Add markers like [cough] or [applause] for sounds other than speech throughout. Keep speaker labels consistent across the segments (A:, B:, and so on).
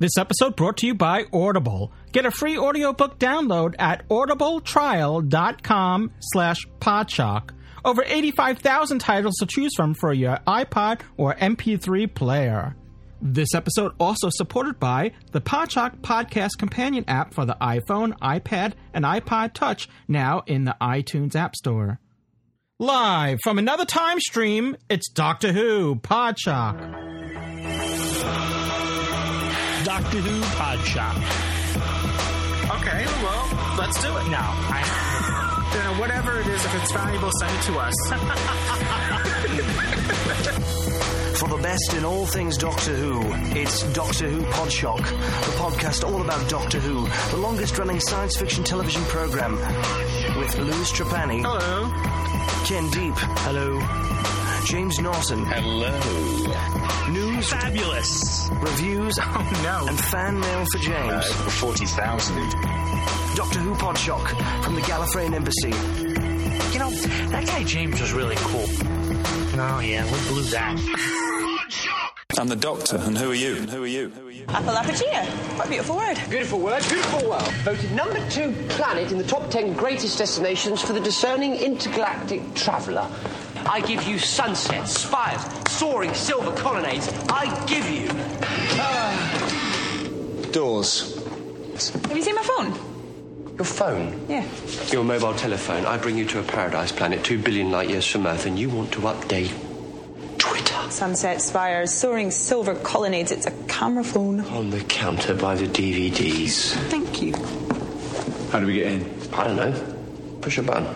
A: This episode brought to you by Audible. Get a free audiobook download at audibletrial.com slash podshock. Over 85,000 titles to choose from for your iPod or MP3 player. This episode also supported by the Podshock Podcast Companion app for the iPhone, iPad, and iPod Touch, now in the iTunes App Store. Live from another time stream, it's Doctor Who Podshock.
B: Doctor Who Podshock.
A: Okay, well, let's do it.
B: No, I, [laughs]
A: You know, whatever it is, if it's valuable, send it to us. [laughs]
C: For the best in all things Doctor Who, it's Doctor Who Podshock, the podcast all about Doctor Who, the longest running science fiction television program, with Louis Trapani,
A: Hello.
C: Ken Deep, hello, James Norton,
D: Hello.
C: news,
B: fabulous.
C: reviews, [laughs]
A: Oh, no.
C: and fan mail for James.
D: Uh, Over 40,000.
C: Doctor Who Podshock from the Gallifreyan Embassy.
B: You know, that guy James was really cool. Oh, yeah, we blew that.
D: I'm the doctor, and who are you? And who are you? Who are you?
E: Apalapucia. What a beautiful word.
F: Beautiful word, beautiful world. Voted number two planet in the top ten greatest destinations for the discerning intergalactic traveller. I give you sunsets, spires, soaring silver colonnades. I give you.
D: Doors.
E: Have you seen my phone?
F: Your phone,
E: Yeah.
F: your mobile telephone. I bring you to a paradise planet two billion light years from Earth, and you want to update Twitter.
E: Sunset spires, soaring silver colonnades. It's a camera phone.
F: On the counter by the DVDs.
E: Thank you.
D: How do we get in?
F: I don't know. Push a button.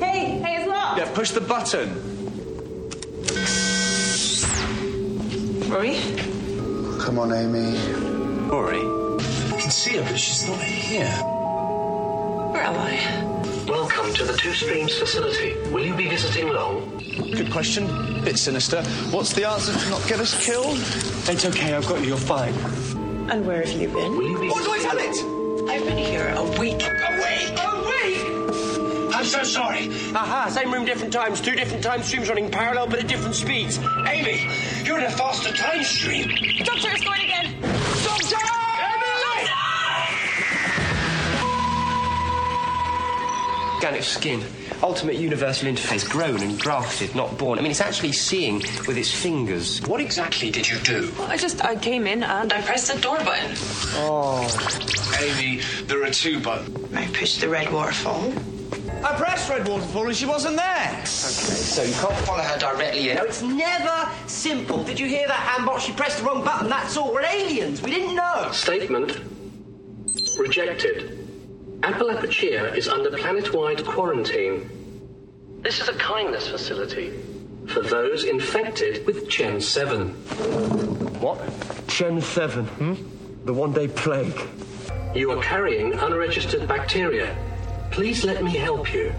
E: Hey, hey, it's locked.
D: Yeah, push the button.
E: Rory?
G: Come on, Amy.
F: Rory.
H: I can see her, but she's not here.
E: Where am I?
H: Welcome to the Two Streams facility. Will you be visiting long?
G: Good question. Bit sinister. What's the answer to not get us killed?
F: It's okay, I've got you, you're fine.
E: And where have you been?
H: Will you be
F: What do I tell it?
E: I've been here a week.
F: A week! A week!
H: I'm so sorry.
F: Aha, same room, different times, two different time streams running parallel but at different speeds.
H: Amy, you're in a faster time stream.
E: Doctor, it's going again.
F: Organic skin. Ultimate universal interface, grown and grafted, not born. I mean, it's actually seeing with its fingers.
H: What exactly did you do?
E: I just, I came in and I pressed the door button. Oh.
H: Amy, there are two buttons.
E: I pushed the red waterfall.
C: I pressed Red Waterfall and she wasn't there.
F: Okay, so you can't follow her directly in. No, it's never simple. Did you hear that, Handbot? She pressed the wrong button, that's all. We're aliens. We didn't know.
H: Statement rejected. Apalapucia is under planet-wide quarantine. This is a kindness facility for those infected with Chen 7.
F: What? Chen 7, hmm? The one-day plague.
H: You are carrying unregistered bacteria. Please let me help you.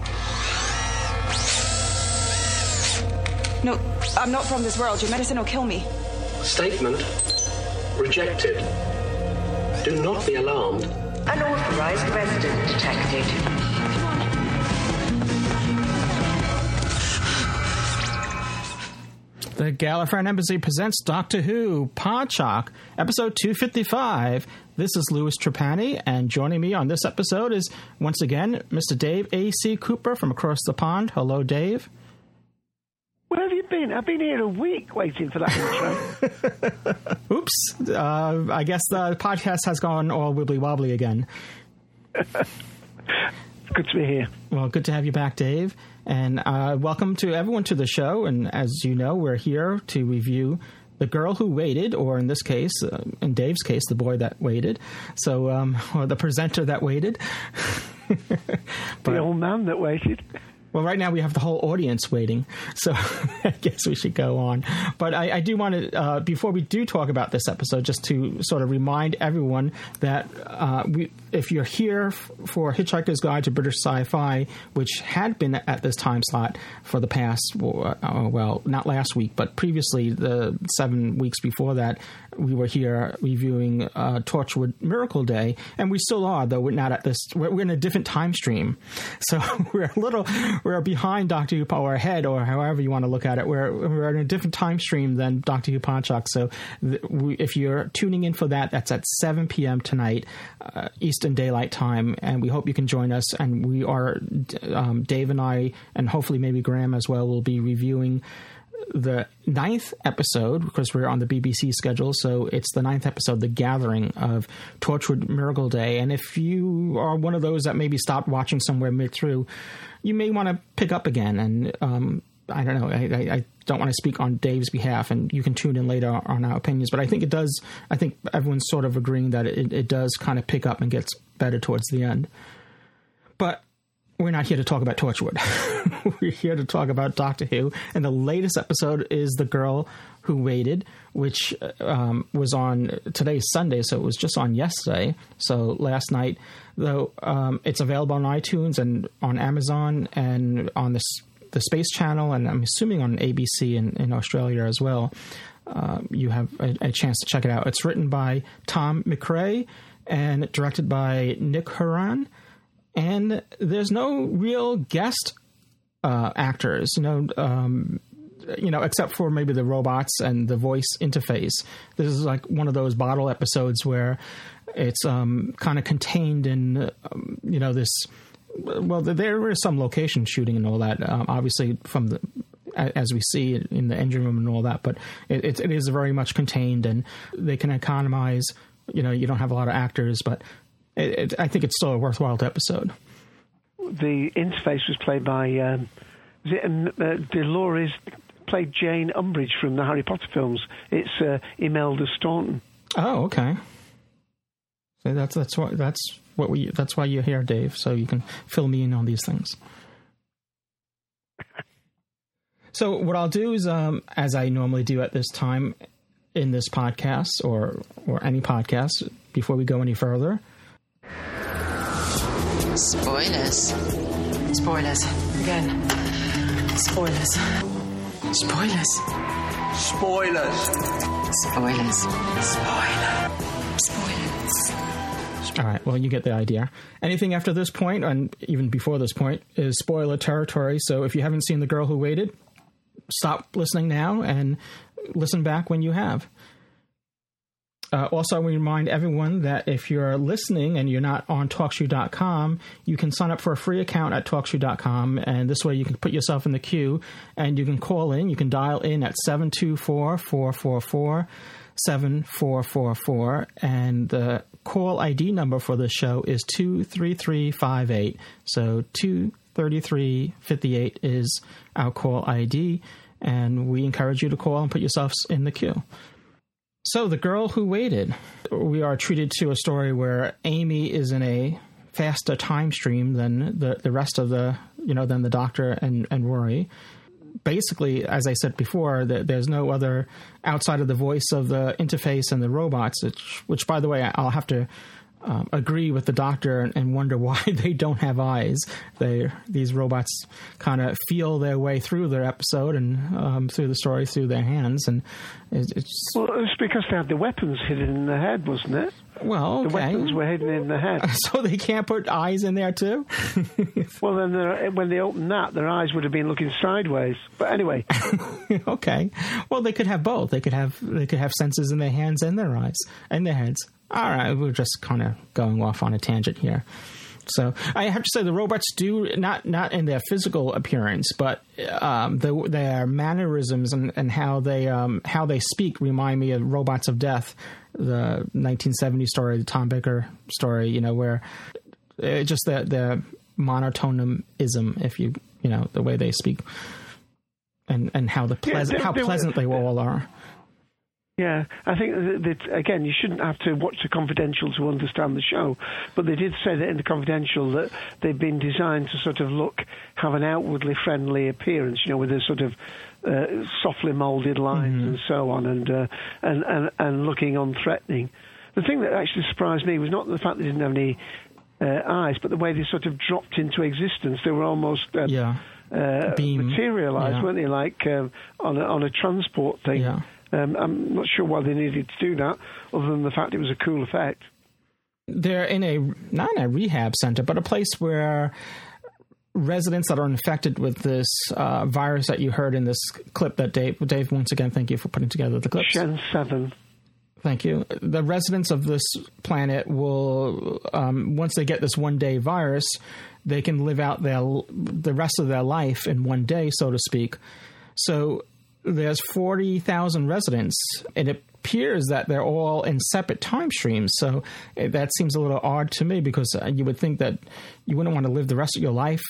E: No, I'm not from this world. Your medicine will kill me.
H: Statement rejected. Do not be alarmed.
I: Unauthorized resident detected.
A: The Gallifreyan Embassy presents Doctor Who Podshock, episode 255. This is Louis Trapani, and joining me on this episode is once again Mr. Dave A.C. Cooper from across the pond. Hello, Dave.
J: Where have you been? I've been here a week waiting for that intro. [laughs]
A: Oops. Uh, I guess the podcast has gone all wibbly wobbly again.
J: Good to be here.
A: Well, good to have you back, Dave. And uh, welcome to everyone to the show. And as you know, we're here to review The Girl Who Waited, or in this case, uh, in Dave's case, The Boy That Waited. So, um, [laughs] or the presenter that waited. [laughs]
J: The old man that waited.
A: Well, right now we have the whole audience waiting, so [laughs] I guess we should go on. But I, I do want to, uh, before we do talk about this episode, just to sort of remind everyone that uh, we, if you're here for Hitchhiker's Guide to British Sci-Fi, which had been at this time slot for the past, uh, well, not last week, but previously the seven weeks before that, we were here reviewing uh, Torchwood Miracle Day, and we still are, though we're not at this. We're, we're in a different time stream, so [laughs] we're a little we're behind Doctor Who or ahead, or however you want to look at it. We're we're in a different time stream than Doctor Who Podshock. So th- we, if you're tuning in for that, that's at 7 p.m. tonight, uh, Eastern Daylight Time, and we hope you can join us. And we are um, Dave and I, and hopefully maybe Graham as well, will be reviewing the ninth episode because we're on the BBC schedule. So it's the ninth episode, The Gathering of Torchwood Miracle Day. And if you are one of those that maybe stopped watching somewhere mid through, you may want to pick up again. And um, I don't know. I, I, don't want to speak on Dave's behalf, and you can tune in later on our opinions. But I think it does. I think everyone's sort of agreeing that it, it does kind of pick up and gets better towards the end. But we're not here to talk about Torchwood. [laughs] we're here to talk about Doctor Who, and the latest episode is The Girl Who Waited, which um, was on today's Sunday, so it was just on yesterday. So last night, though, um, it's available on iTunes and on Amazon and on the the Space Channel, and I'm assuming on ABC in, in Australia as well. Uh, you have a, a chance to check it out. It's written by Tom MacRae and directed by Nick Hurran and there's no real guest uh, actors, you know, um, you know, except for maybe the robots and the voice interface. This is like one of those bottle episodes where it's um, kind of contained in, um, you know, this. Well, there is some location shooting and all that, um, obviously from the as we see in the engine room and all that, but it, it, it is very much contained, and they can economize. You know, you don't have a lot of actors, but it, I think it's still a worthwhile episode.
J: The interface was played by um, it, um, uh, Dolores played Jane Umbridge from the Harry Potter films. It's uh, Imelda Staunton.
A: Oh, okay. So that's that's what that's what we that's why you're here, Dave. So you can fill me in on these things. [laughs] so what I'll do is, um, as I normally do at this time in this podcast or or any podcast, before we go any further,
K: Spoilers. Spoilers. Again. Spoilers. Spoilers.
L: Spoilers.
K: Spoilers. Spoiler. Spoilers.
A: All right. Well, you get the idea. Anything after this point, and even before this point, is spoiler territory. So if you haven't seen The Girl Who Waited, stop listening now and listen back when you have. Uh, also, we remind everyone that if you're listening and you're not on TalkShoe.com, you can sign up for a free account at TalkShoe.com, and this way you can put yourself in the queue and you can call in. You can dial in at 724 444 7444, and the call ID number for the show is 23358. So 23358 is our call ID, and we encourage you to call and put yourselves in the queue. So, The Girl Who Waited. We are treated to a story where Amy is in a faster time stream than the, the rest of the, you know, than the Doctor and, and Rory. Basically, as I said before, that there's no other outside of the voice of the interface and the robots, which, which by the way, I'll have to um, agree with the doctor and, and, wonder why [laughs] they don't have eyes. They these robots kind of feel their way through their episode and um, through the story through their hands, and it, it's
J: well, it's because they had the weapons hidden in the head, wasn't it?
A: Well, okay.
J: the weapons were hidden in the head, [laughs]
A: so they can't put eyes in there too. [laughs]
J: well, then when they opened that, their eyes would have been looking sideways. But anyway,
A: okay. Well, they could have both. They could have they could have senses in their hands and their eyes and their heads all right, we're just kind of going off on a tangent here. So I have to say the robots do not not in their physical appearance, but um, the, their mannerisms and, and how they um, how they speak remind me of Robots of Death, the 1970 story, the Tom Baker story. You know where uh, just the the monotonism, if you you know the way they speak, and and how the pleasant yeah, how pleasant they all are.
J: Yeah, I think that, that, again, you shouldn't have to watch the Confidential to understand the show, but they did say that in the Confidential that they've been designed to sort of look, have an outwardly friendly appearance, you know, with a sort of uh, softly moulded lines
A: Mm-hmm.
J: and so on, and, uh, and and and looking unthreatening. The thing that actually surprised me was not the fact they didn't have any uh, eyes, but the way they sort of dropped into existence. They were almost uh,
A: Yeah.
J: uh, materialized,
A: Yeah.
J: weren't they? Like um, on a, on a transport thing.
A: Yeah.
J: Um, I'm not sure why they needed to do that, other than the fact it was a cool effect.
A: they're in a not in a rehab center, but a place where residents that are infected with this uh, virus that you heard in this clip that Dave Dave once again thank you for putting together the clips.
J: Chen Seven.
A: Thank you. The residents of this planet will, um, once they get this one day virus, they can live out their the rest of their life in one day, so to speak. So there's forty thousand residents. And it appears that they're all in separate time streams. So eh, that seems a little odd to me because uh, you would think that you wouldn't want to live the rest of your life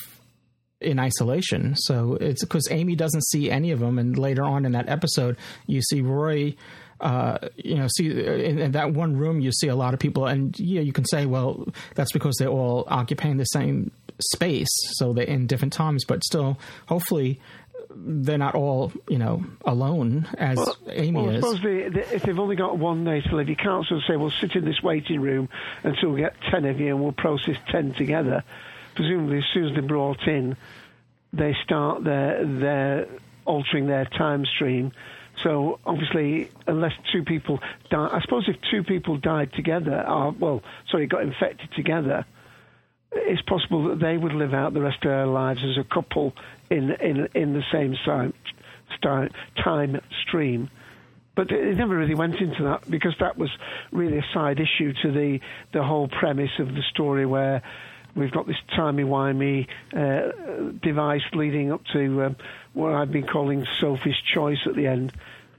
A: in isolation. So it's because Amy doesn't see any of them, and later on in that episode, you see Roy. Uh, you know, see in, in that one room, you see a lot of people, and yeah, you can say, well, that's because they're all occupying the same space, so they're in different times, but still, hopefully, they're not all you know alone as Amy
J: well, I
A: is.
J: suppose they, they, if they've only got one day to live, you can't sort of say, well, sit in this waiting room until we get 10 of you and we'll process 10 together. Presumably, as soon as they're brought in, they start their, their altering their time stream. So, obviously, unless two people die, I suppose if two people died together, or, well, sorry, got infected together, it's possible that they would live out the rest of their lives as a couple in in in the same time time stream. But it never really went into that because that was really a side issue to the the whole premise of the story where we've got this timey-wimey uh, device leading up to um, what I've been calling Sophie's Choice at the end.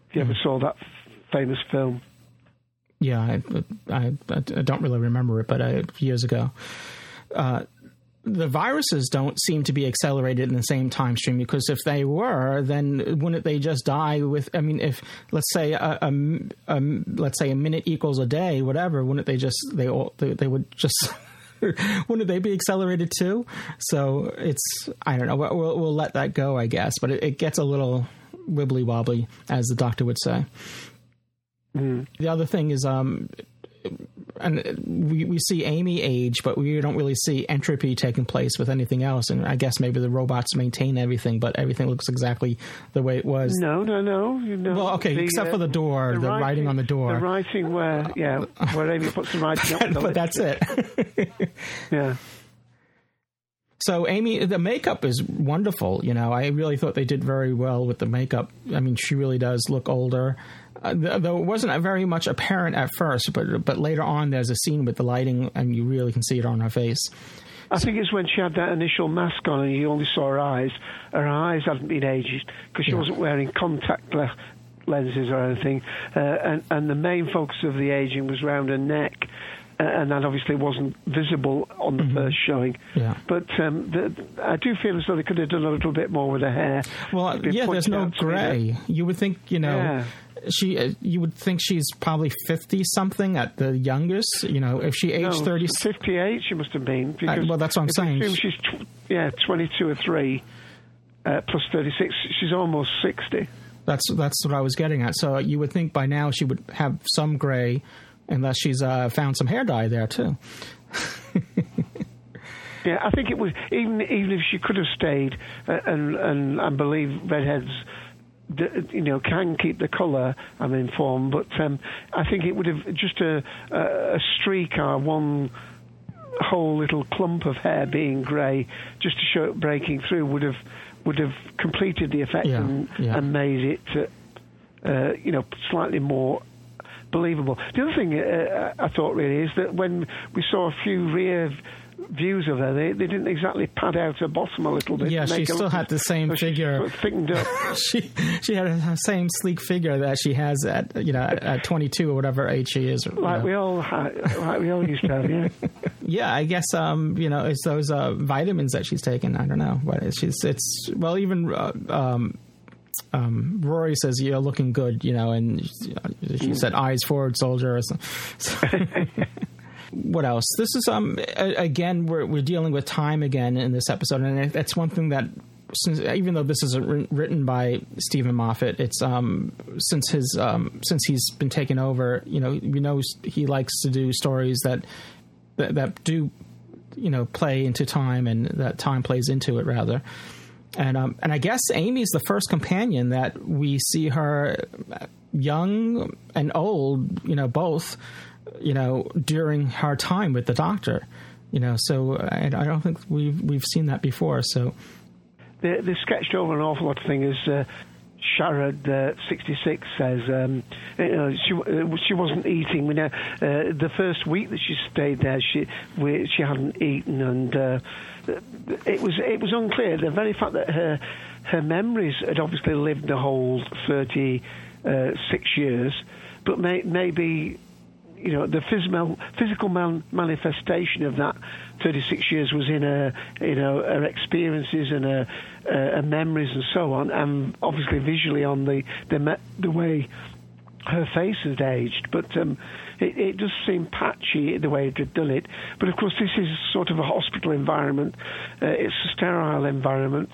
J: If you ever saw that famous film.
A: Yeah, I, I, I don't really remember it, but uh, years ago. Uh, the viruses don't seem to be accelerated in the same time stream because if they were, then wouldn't they just die with? I mean, if let's say a, a, a let's say a minute equals a day, whatever, wouldn't they just they all they, they would just [laughs] wouldn't they be accelerated too? So it's I don't know. We'll, we'll let that go, I guess. But it, it gets a little wibbly wobbly, as the doctor would say. The other thing is, um, and uh, we we see Amy age, but we don't really see entropy taking place with anything else. And I guess maybe the robots maintain everything, but everything looks exactly the way it was.
J: No, no, no. You know,
A: Well, okay,
J: the,
A: except for the uh, door, the writing on the door.
J: The writing where, yeah, where Amy puts the writing [laughs] up. the
A: but that's it. [laughs]
J: yeah.
A: So Amy, the makeup is wonderful. You know, I really thought they did very well with the makeup. I mean, she really does look older. Uh, th- though it wasn't very much apparent at first, but but later on, there's a scene with the lighting, and you really can see it on her face.
J: I think it's when she had that initial mask on and you only saw her eyes. Her eyes hadn't been aged because she
A: Yeah.
J: wasn't wearing contact le- lenses or anything. Uh, and, and the main focus of the aging was round her neck. Uh, and that obviously wasn't visible on the first showing.
A: Yeah.
J: But um, the, I do feel as though they could have done a little bit more with her hair.
A: Well, yeah, there's no
J: out to me that-
A: gray. You would think, you know,
J: Yeah.
A: She. Uh, you would think she's probably fifty something at the youngest. You know, if she aged
J: no,
A: thirty.
J: 58 she must have been. Because
A: well, that's what I'm saying.
J: assume she's, tw- yeah, 22 or 3 uh, plus 36. She's almost 60.
A: That's that's what I was getting at. So you would think by now she would have some gray, unless she's uh, found some hair dye there too. [laughs]
J: Yeah, I think it was even even if she could have stayed uh, and and and believe redheads. You know, can keep the colour. I'm informed, but um, I think it would have just a a, a streak or one whole little clump of hair being grey, just to show it breaking through, would have would have completed the effect
A: Yeah,
J: and,
A: yeah.
J: and made it, uh, uh, you know, slightly more believable. The other thing uh, I thought really is that when we saw a few rear views of her, they, they didn't exactly pad out her bottom a little bit.
A: Yeah, she still had the same
J: so
A: figure.
J: thickened up. [laughs]
A: she she had the same sleek figure that she has at you know at, at 22 or whatever age she is.
J: like
A: know.
J: we all ha- like we all used to have, yeah. [laughs]
A: Yeah, I guess um, you know it's those uh, vitamins that she's taking. I don't know, but it's she's it's well even uh, um, um, Rory says you're looking good, you know, and she said eyes forward, soldier. Or something. [laughs] what else? This is um again we're we're dealing with time again in this episode, and that's one thing that since even though this isn't written by Steven Moffat, it's um since his um since he's been taken over, you know, we know he likes to do stories that that, that do you know play into time and that time plays into it rather. And um and I guess Amy's the first companion that we see her young and old, you know, both you know, during her time with the doctor. You know, so I, I don't think we've we've seen that before. So
J: they, they sketched over an awful lot of things. Uh, Sharad, uh, 66, says um, you know, she uh, she wasn't eating. We know uh, the first week that she stayed there, she we, she hadn't eaten, and uh, it was it was unclear. The very fact that her her memories had obviously lived the whole 36 uh, years, but may, maybe you know, the physical physical man, manifestation of that 36 years was in her, you know, her experiences and her, her memories and so on, and obviously visually on the the, the way her face had aged. But um, it, it does seem patchy the way it had done it. But of course, this is sort of a hospital environment. Uh, it's a sterile environment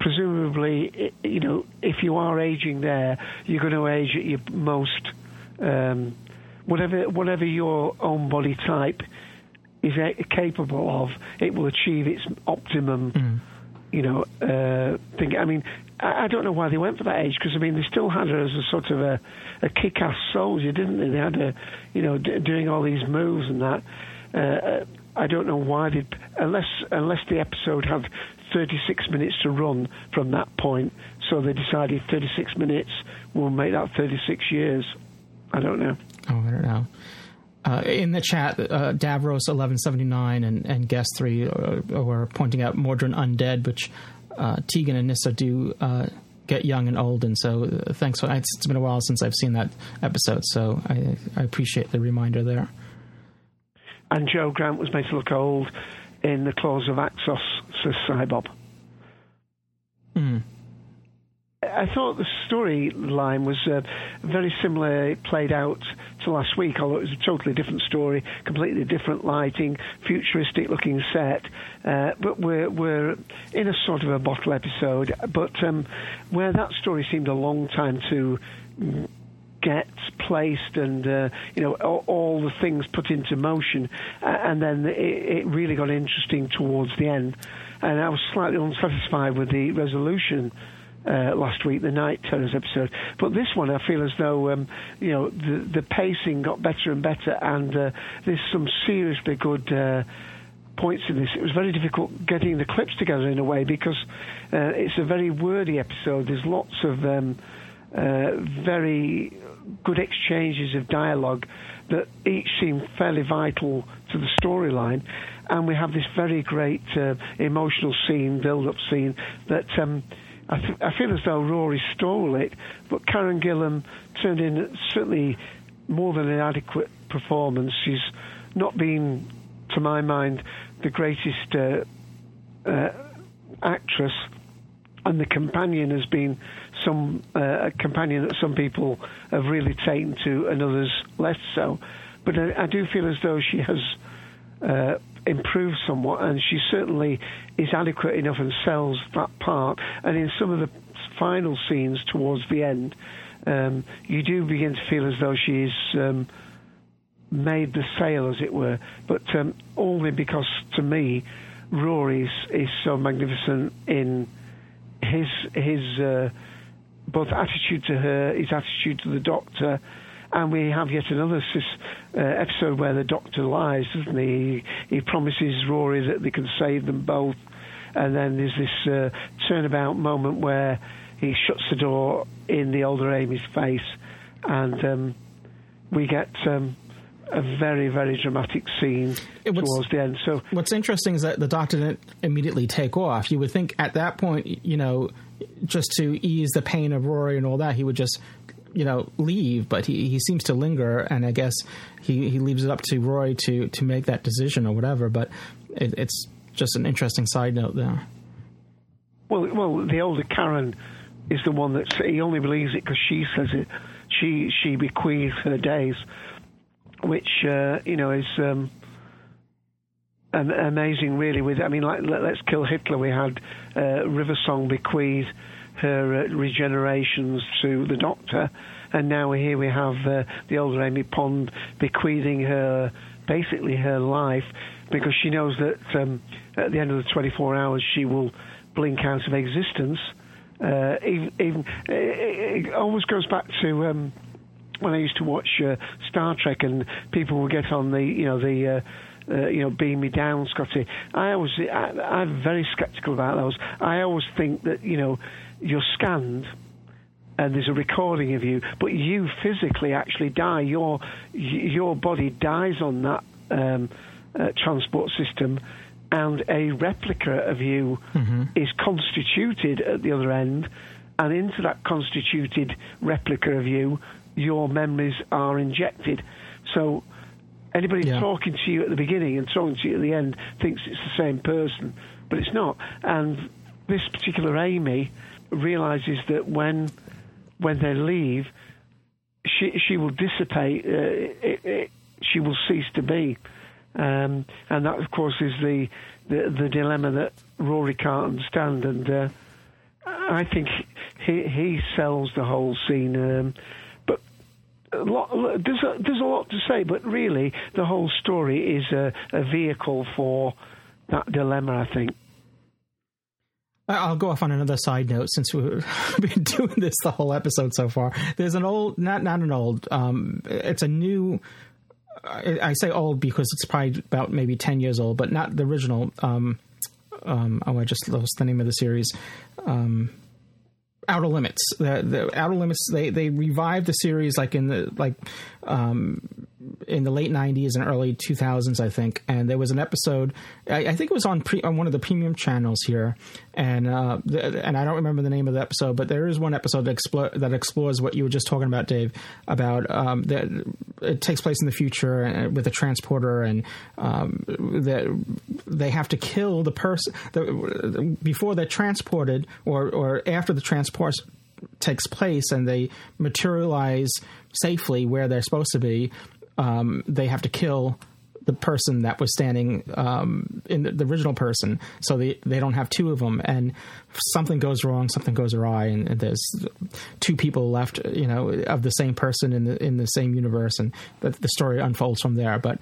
J: presumably, you know, if you are aging there, you're going to age at your most um, whatever whatever your own body type is capable of, it will achieve its optimum. Mm. You know, uh, thing. I mean, I, I, don't know why they went for that age because I mean they still had her as a sort of a, a kick-ass soldier, didn't they? They had her, you know, d- doing all these moves and that. Uh, I don't know why they, unless unless the episode had 36 minutes to run from that point, so they decided 36 minutes will make that 36 years. I don't know.
A: Oh, I don't know. Uh, in the chat, uh, Davros eleven seventy nine and and guest three uh, were pointing out Mawdryn Undead, which uh, Tegan and Nyssa do uh, get young and old, and so uh, thanks. For, it's been a while since I've seen that episode, so I, I appreciate the reminder there.
J: And Jo Grant was made to look old in the claws of Axos, says Cybob.
A: Mm.
J: I thought the storyline was uh, very similar, played out to last week, although it was a totally different story, completely different lighting, futuristic looking set. Uh, but we're, we're in a sort of a bottle episode, but um, where that story seemed a long time to get placed and uh, you know all, all, the things put into motion, and then it, it, really got interesting towards the end. And I was slightly unsatisfied with the resolution uh, last week, the Night Terrors episode. But this one, I feel as though um, you know the the pacing got better and better, and uh, there's some seriously good. Uh, points in this. It was very difficult getting the clips together in a way because uh, it's a very wordy episode. There's lots of um, uh, very good exchanges of dialogue that each seem fairly vital to the storyline. And we have this very great uh, emotional scene, build-up scene that um, I, th- I feel as though Rory stole it, but Karen Gillan turned in certainly more than an adequate performance. She's not been, to my mind, the greatest uh, uh, actress, and the companion has been some uh, a companion that some people have really taken to, and others less so. But I, I do feel as though she has uh, improved somewhat, and she certainly is adequate enough and sells that part. And in some of the final scenes towards the end, um, you do begin to feel as though she's um, made the sale, as it were. But um, only because, to me, Rory is, is so magnificent in his his uh, both attitude to her, his attitude to the Doctor and we have yet another uh, episode where the Doctor lies, doesn't he? he? He promises Rory that they can save them both, and then there's this uh, turnabout moment where he shuts the door in the older Amy's face, and um, we get. Um, a very, very dramatic scene what's, towards the end. So,
A: what's interesting is that the doctor didn't immediately take off. You would think at that point, you know, just to ease the pain of Rory and all that, he would just you know leave, but he, he seems to linger, and I guess he, he leaves it up to Roy to to make that decision or whatever. But it, it's just an interesting side note there.
J: Well, well, the older Karen is the one that he only believes it because she says it. She she bequeaths her days, which uh, you know is um, am- amazing. Really, with I mean, like let, us kill Hitler. We had uh, River Song bequeath her uh, regenerations to the Doctor, and now here we have uh, the older Amy Pond bequeathing her basically her life because she knows that um, at the end of the 24 hours she will blink out of existence uh, even, even it, it, always goes back to um, when I used to watch uh, Star Trek, and people would get on the you know the. Uh, uh, you know, beam me down, Scotty. I always, I, I'm very sceptical about those. I always think that you know, you're scanned, and there's a recording of you, but you physically actually die. Your your body dies on that um, uh, transport system, and a replica of you mm-hmm. is constituted at the other end, and into that constituted replica of you, your memories are injected. So anybody yeah. talking to you at the beginning and talking to you at the end thinks it's the same person, but it's not. And this particular Amy realizes that when when they leave, she she will dissipate. Uh, it, it, she will cease to be. Um, and that, of course, is the, the, the dilemma that Rory can't understand. And uh, I think he he sells the whole scene. Um, but a lot, there's a, there's a lot to say. But really, the whole story is a, a vehicle for that dilemma. I think.
A: I'll go off on another side note since we've [laughs] been doing this the whole episode so far. There's an old, not not an old, um, it's a new I, say old because it's probably about maybe 10 years old, but not the original. Um, um, oh, I just lost the name of the series. Um, Outer Limits. The, the Outer Limits. They they revived the series like in the like um, in the late '90s and early 2000s, I think. And there was an episode. I, I think it was on pre, on one of the premium channels here, and uh, and I don't remember the name of the episode, but there is one episode that, explore, that explores what you were just talking about, Dave. About um, that it takes place in the future uh, with a transporter, and um, that they have to kill the person before they're transported, or or after the transport takes place and they materialize safely where they're supposed to be, um, they have to kill the person that was standing um, in the, the, original person, so they they don't have two of them. And something goes wrong, something goes awry, and, and, there's two people left, you know, of the same person in the in the same universe, and the, the story unfolds from there. But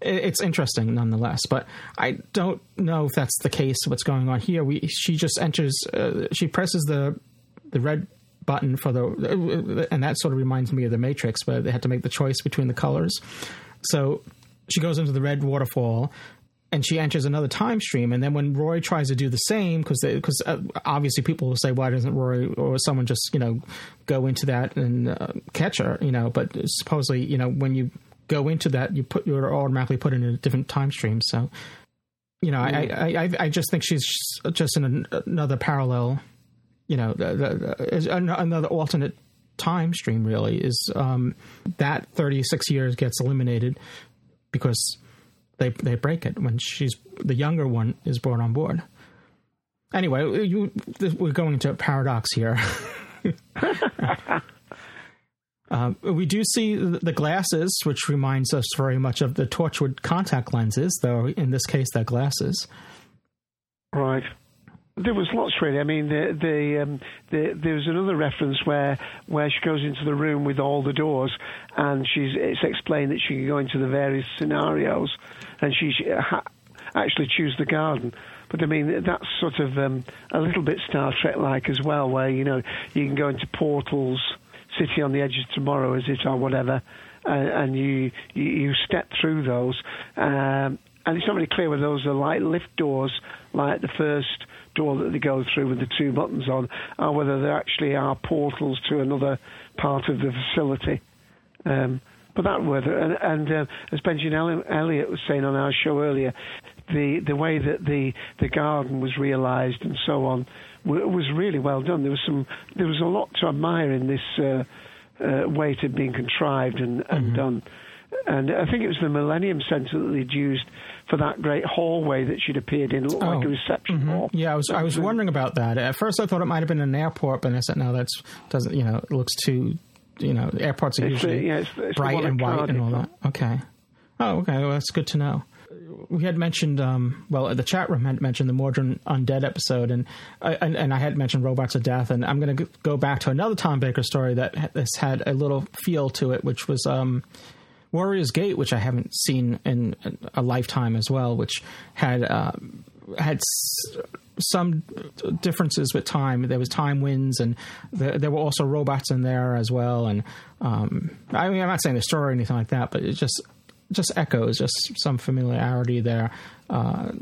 A: it, it's interesting nonetheless. But I don't know if that's the case. What's going on here? We she just enters, uh, she presses the the red button for the and that sort of reminds me of the matrix where they had to make the choice between the colors. So she goes into the red waterfall and she enters another time stream and then when roy tries to do the same because because uh, obviously people will say why doesn't roy or someone just you know go into that and uh, catch her? You know but supposedly you know when you go into that you put you're automatically put in a different time stream. So you know I, I, I i just think she's just in an, another parallel you know, the, the, another alternate time stream really is um, that 36 years gets eliminated because they they break it when she's the younger one is brought on board. Anyway, you, we're going into a paradox here. uh, [laughs] we do see the glasses, which reminds us very much of the Torchwood contact lenses, though in this case they're glasses.
J: Right. There was lots really. I mean, the, the, um, the, there was another reference where where she goes into the room with all the doors, and she's it's explained that she can go into the various scenarios, and she, she ha- actually choose the garden. But I mean, that's sort of um, a little bit Star Trek like as well, where you know you can go into portals, city on the edge of tomorrow, is it or whatever, and, you, you, you step through those. Um, and it's not really clear whether those are like lift doors, like the first door that they go through with the two buttons on, or whether they actually are portals to another part of the facility. Um, but that whether and, and uh, as Benjamin Elliott was saying on our show earlier, the the way that the the garden was realised and so on w- was really well done. There was some there was a lot to admire in this uh, uh, way it had been contrived and, and mm-hmm. done. and I think it was the Millennium Centre that they'd used for that great hallway that she'd appeared in, looked like a reception
A: mhm.
J: hall.
A: Yeah, I was I was wondering about that. At first, I thought it might have been an airport, but I said no, that's doesn't. You know, it looks too. You know, airports are
J: It's the-
A: usually
J: yeah, it's it's
A: bright and white and all that. Okay. Oh, okay. Well, that's good to know. We had mentioned, um, well, the chat room had mentioned the Mawdryn Undead episode, and, I and and I had mentioned Robots of Death, and I'm going to go back to another Tom Baker story that ha- this had a little feel to it, which was um, Warriors Gate, which I haven't seen in a lifetime as well, which had uh, had s- some differences with time. There was time winds, and there, were also robots in there as well. And um, I mean, I'm not saying the story or anything like that, but it just just echoes, just some familiarity there. Uh,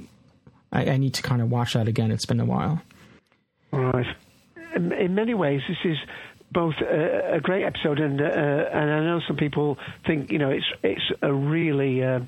A: I, I need to kind of watch that again. It's been a while.
J: Right. In, in many ways, this is both a, a great episode, and uh, and I know some people think you know it's it's a really uh,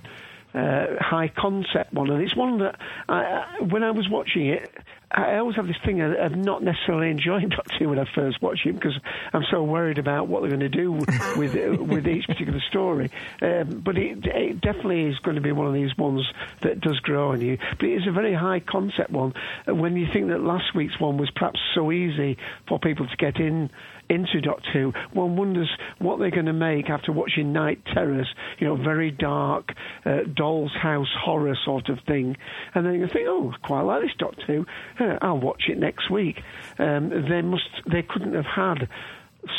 J: uh, high concept one, and it's one that I, when I was watching it. I always have this thing of not necessarily enjoying [laughs] Doctor Who when I first watch it because I'm so worried about what they're going to do [laughs] with with each particular story. Um, but it, it definitely is going to be one of these ones that does grow on you. But it is a very high concept one. When you think that last week's one was perhaps so easy for people to get in into Doctor Who, one wonders what they're going to make after watching Night Terrors, you know, very dark, uh, doll's house horror sort of thing. And then you think, oh, quite like this Doctor Who. Uh, I'll watch it next week. Um, they must, they couldn't have had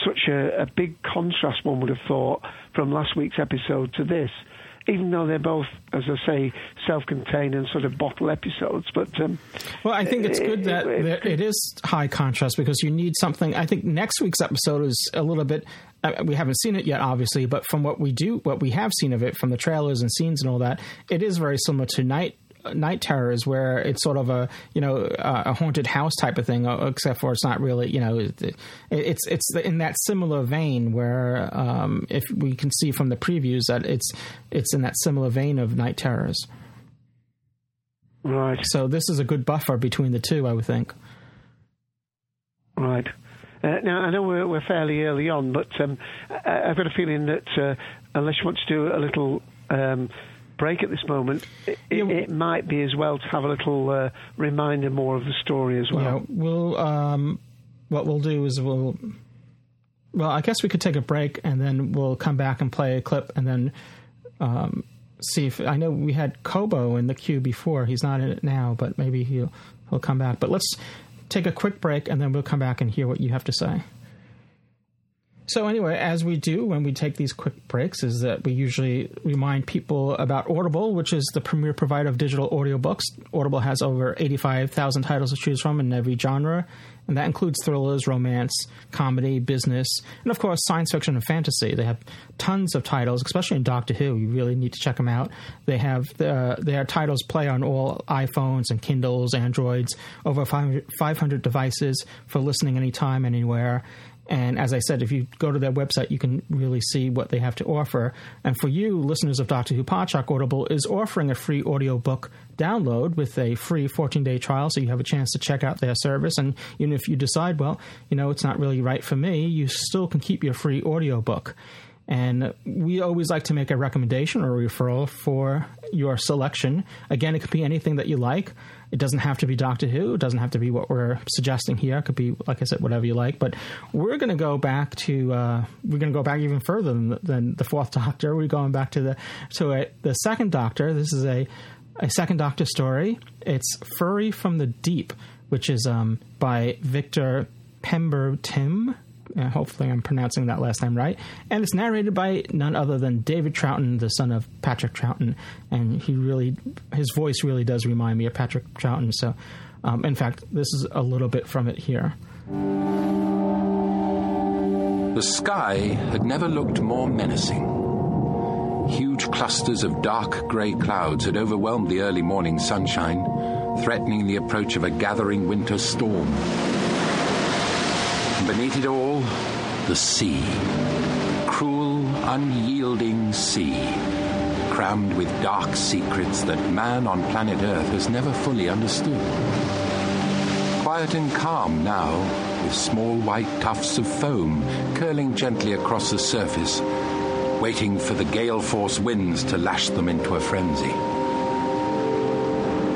J: such a, a big contrast, one would have thought, from last week's episode to this. Even though they're both, as I say, self-contained and sort of bottle episodes, but um,
A: Well, I think it's
J: it-
A: good that
J: it-
A: that it is high contrast because you need something. I think next week's episode is a little bit. Uh, we haven't seen it yet, obviously, but from what we do, what we have seen of it from the trailers and scenes and all that, it is very similar to Night Night Terrors, where it's sort of a you know a haunted house type of thing, except for it's not really you know it's it's in that similar vein where um, if we can see from the previews that it's it's in that similar vein of Night Terrors.
J: Right.
A: So this is a good buffer between the two, I would think.
J: Right. Uh, now, I know we're, we're fairly early on, but um, I, I've got a feeling that uh, unless you want to do a little um, break at this moment, it, it, it might be as well to have a little uh, reminder more of the story as well.
A: Yeah, we'll. Um, what we'll do is we'll. Well, I guess we could take a break and then we'll come back and play a clip and then um, see if I know we had Kobo in the queue before. He's not in it now, but maybe he'll he'll come back. But let's take a quick break and then we'll come back and hear what you have to say. So anyway, as we do when we take these quick breaks, is that we usually remind people about Audible, which is the premier provider of digital audiobooks. Audible has over 85,000 titles to choose from in every genre, and that includes thrillers, romance, comedy, business, and of course science fiction and fantasy. They have tons of titles, especially in Doctor Who. You really need to check them out. They have uh, their titles play on all iPhones and Kindles, Androids, over 500 500 devices for listening anytime, anywhere. And as I said, if you go to their website, you can really see what they have to offer. And for you, listeners of Doctor Who Podshock, Audible is offering a free audiobook download with a free 14 day trial, so you have a chance to check out their service. And even if you decide, well, you know, it's not really right for me, you still can keep your free audiobook. And we always like to make a recommendation or a referral for your selection. Again, it could be anything that you like. It doesn't have to be Doctor Who. It doesn't have to be what we're suggesting here. It could be, like I said, whatever you like. But we're going to go back to uh, we're going to go back even further than the, than the Fourth [laughs] Doctor. We're going back to the to a, the Second Doctor. This is a a Second Doctor story. It's Fury from the Deep, which is um, by Victor Pemberton. Uh, hopefully, I'm pronouncing that last name right. And it's narrated by none other than David Troughton, the son of Patrick Troughton. And he really, his voice really does remind me of Patrick Troughton. So, um, in fact, this is a little bit from it here.
M: The sky had never looked more menacing. Huge clusters of dark grey clouds had overwhelmed the early morning sunshine, threatening the approach of a gathering winter storm. And beneath it all, the sea. Cruel, unyielding sea, crammed with dark secrets that man on planet Earth has never fully understood. Quiet and calm now, with small white tufts of foam curling gently across the surface, waiting for the gale force winds to lash them into a frenzy.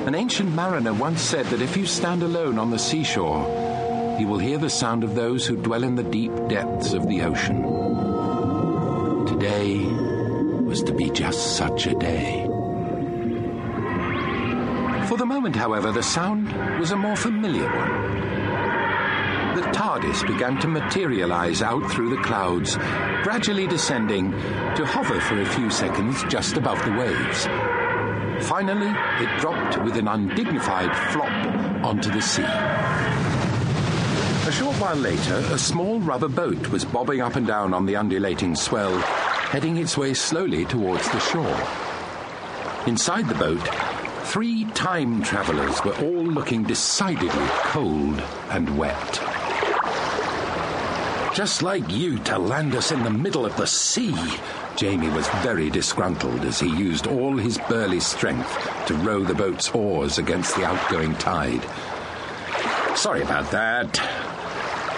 M: An ancient mariner once said that if you stand alone on the seashore, you will hear the sound of those who dwell in the deep depths of the ocean. Today was to be just such a day. For the moment, however, the sound was a more familiar one. The TARDIS began to materialize out through the clouds, gradually descending to hover for a few seconds just above the waves. Finally, it dropped with an undignified flop onto the sea. A short while later, a small rubber boat was bobbing up and down on the undulating swell, heading its way slowly towards the shore. Inside the boat, three time travelers were all looking decidedly cold and wet. Just like you to land us in the middle of the sea. Jamie was very disgruntled as he used all his burly strength to row the boat's oars against the outgoing tide. Sorry about that.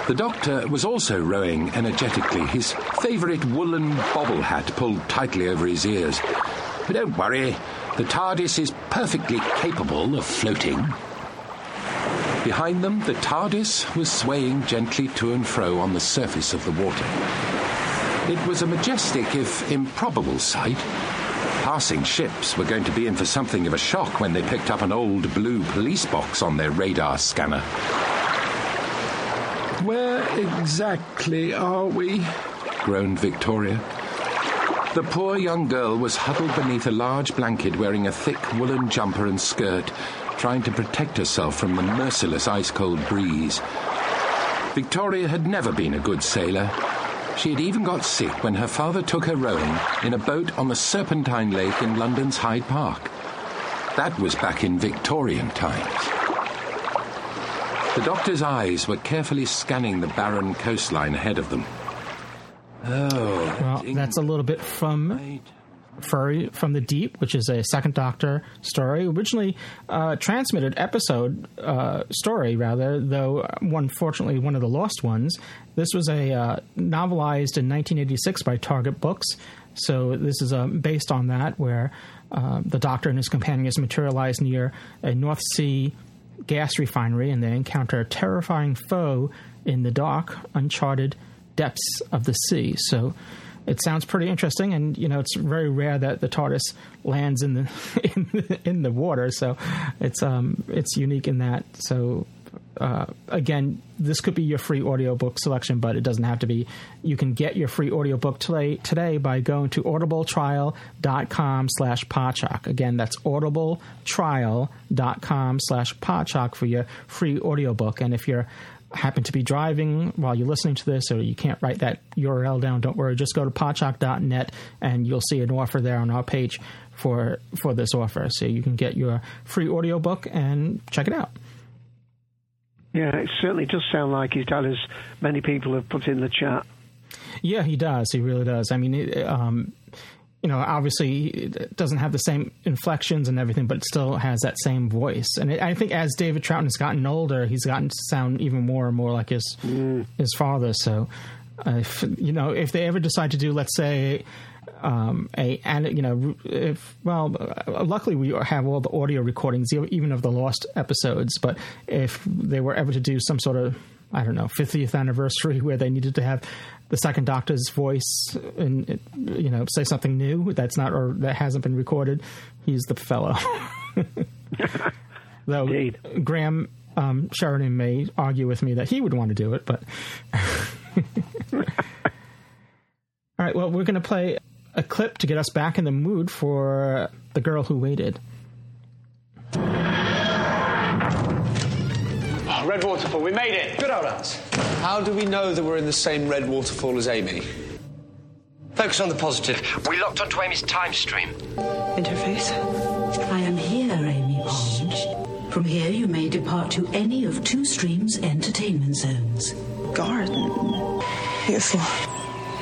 M: The doctor was also rowing energetically, his favourite woolen bobble hat pulled tightly over his ears. But don't worry, the TARDIS is perfectly capable of floating. Behind them, the TARDIS was swaying gently to and fro on the surface of the water. It was a majestic, if improbable, sight. Passing ships were going to be in for something of a shock when they picked up an old blue police box on their radar scanner. Where exactly are we? groaned Victoria. The poor young girl was huddled beneath a large blanket wearing a thick woolen jumper and skirt trying to protect herself from the merciless ice cold breeze. Victoria had never been a good sailor. She had even got sick when her father took her rowing in a boat on the Serpentine Lake in London's Hyde Park. That was back in Victorian times. The doctor's eyes were carefully scanning the barren coastline ahead of them. Oh.
A: Well, that's a little bit from Fury from the Deep, which is a Second Doctor story, originally uh, transmitted episode uh, story, rather, though unfortunately one of the lost ones. This was a uh, novelized in 1986 by Target Books, so this is um, based on that, where uh, the Doctor and his companions materialize near a North Sea gas refinery, and they encounter a terrifying foe in the dark, uncharted depths of the sea. So it sounds pretty interesting, and you know it's very rare that the TARDIS lands in the [laughs] in the, in the water, so it's um it's unique in that. So uh, again, this could be your free audiobook selection, but it doesn't have to be. You can get your free audiobook today, today by going to audibletrial.com slash podshock. Again, that's audibletrial.com slash podshock for your free audiobook. And if you're happen to be driving while you're listening to this, or you can't write that URL down, don't worry. Just go to podshock.net and you'll see an offer there on our page for for this offer. So you can get your free audiobook and check it out.
J: Yeah, it certainly does sound like his dad, as many people have put in the chat.
A: Yeah, he does. He really does. I mean, it, um, you know, obviously it doesn't have the same inflections and everything, but it still has that same voice. And it, I think as David Troughton has gotten older, he's gotten to sound even more and more like his mm. his father. So, uh, if, you know, if they ever decide to do, let's say, um, a and you know, if well, uh, luckily we have all the audio recordings, even of the lost episodes. But if they were ever to do some sort of I don't know, 50th anniversary [laughs] where they needed to have the second Doctor's voice and you know say something new that's not or that hasn't been recorded. He's the fellow. [laughs] Though Indeed. Graham um, Sheridan may argue with me that he would want to do it, but [laughs] all right. Well, we're going to play a clip to get us back in the mood for the girl who waited.
N: Ah, red Waterfall, we made it.
G: Good old us. How do we know that we're in the same red waterfall as Amy?
F: Focus on the positive. We locked onto Amy's time stream.
I: Interface. I am here, Amy Pond. From here, you may depart to any of two streams' entertainment zones.
E: Garden. Beautiful.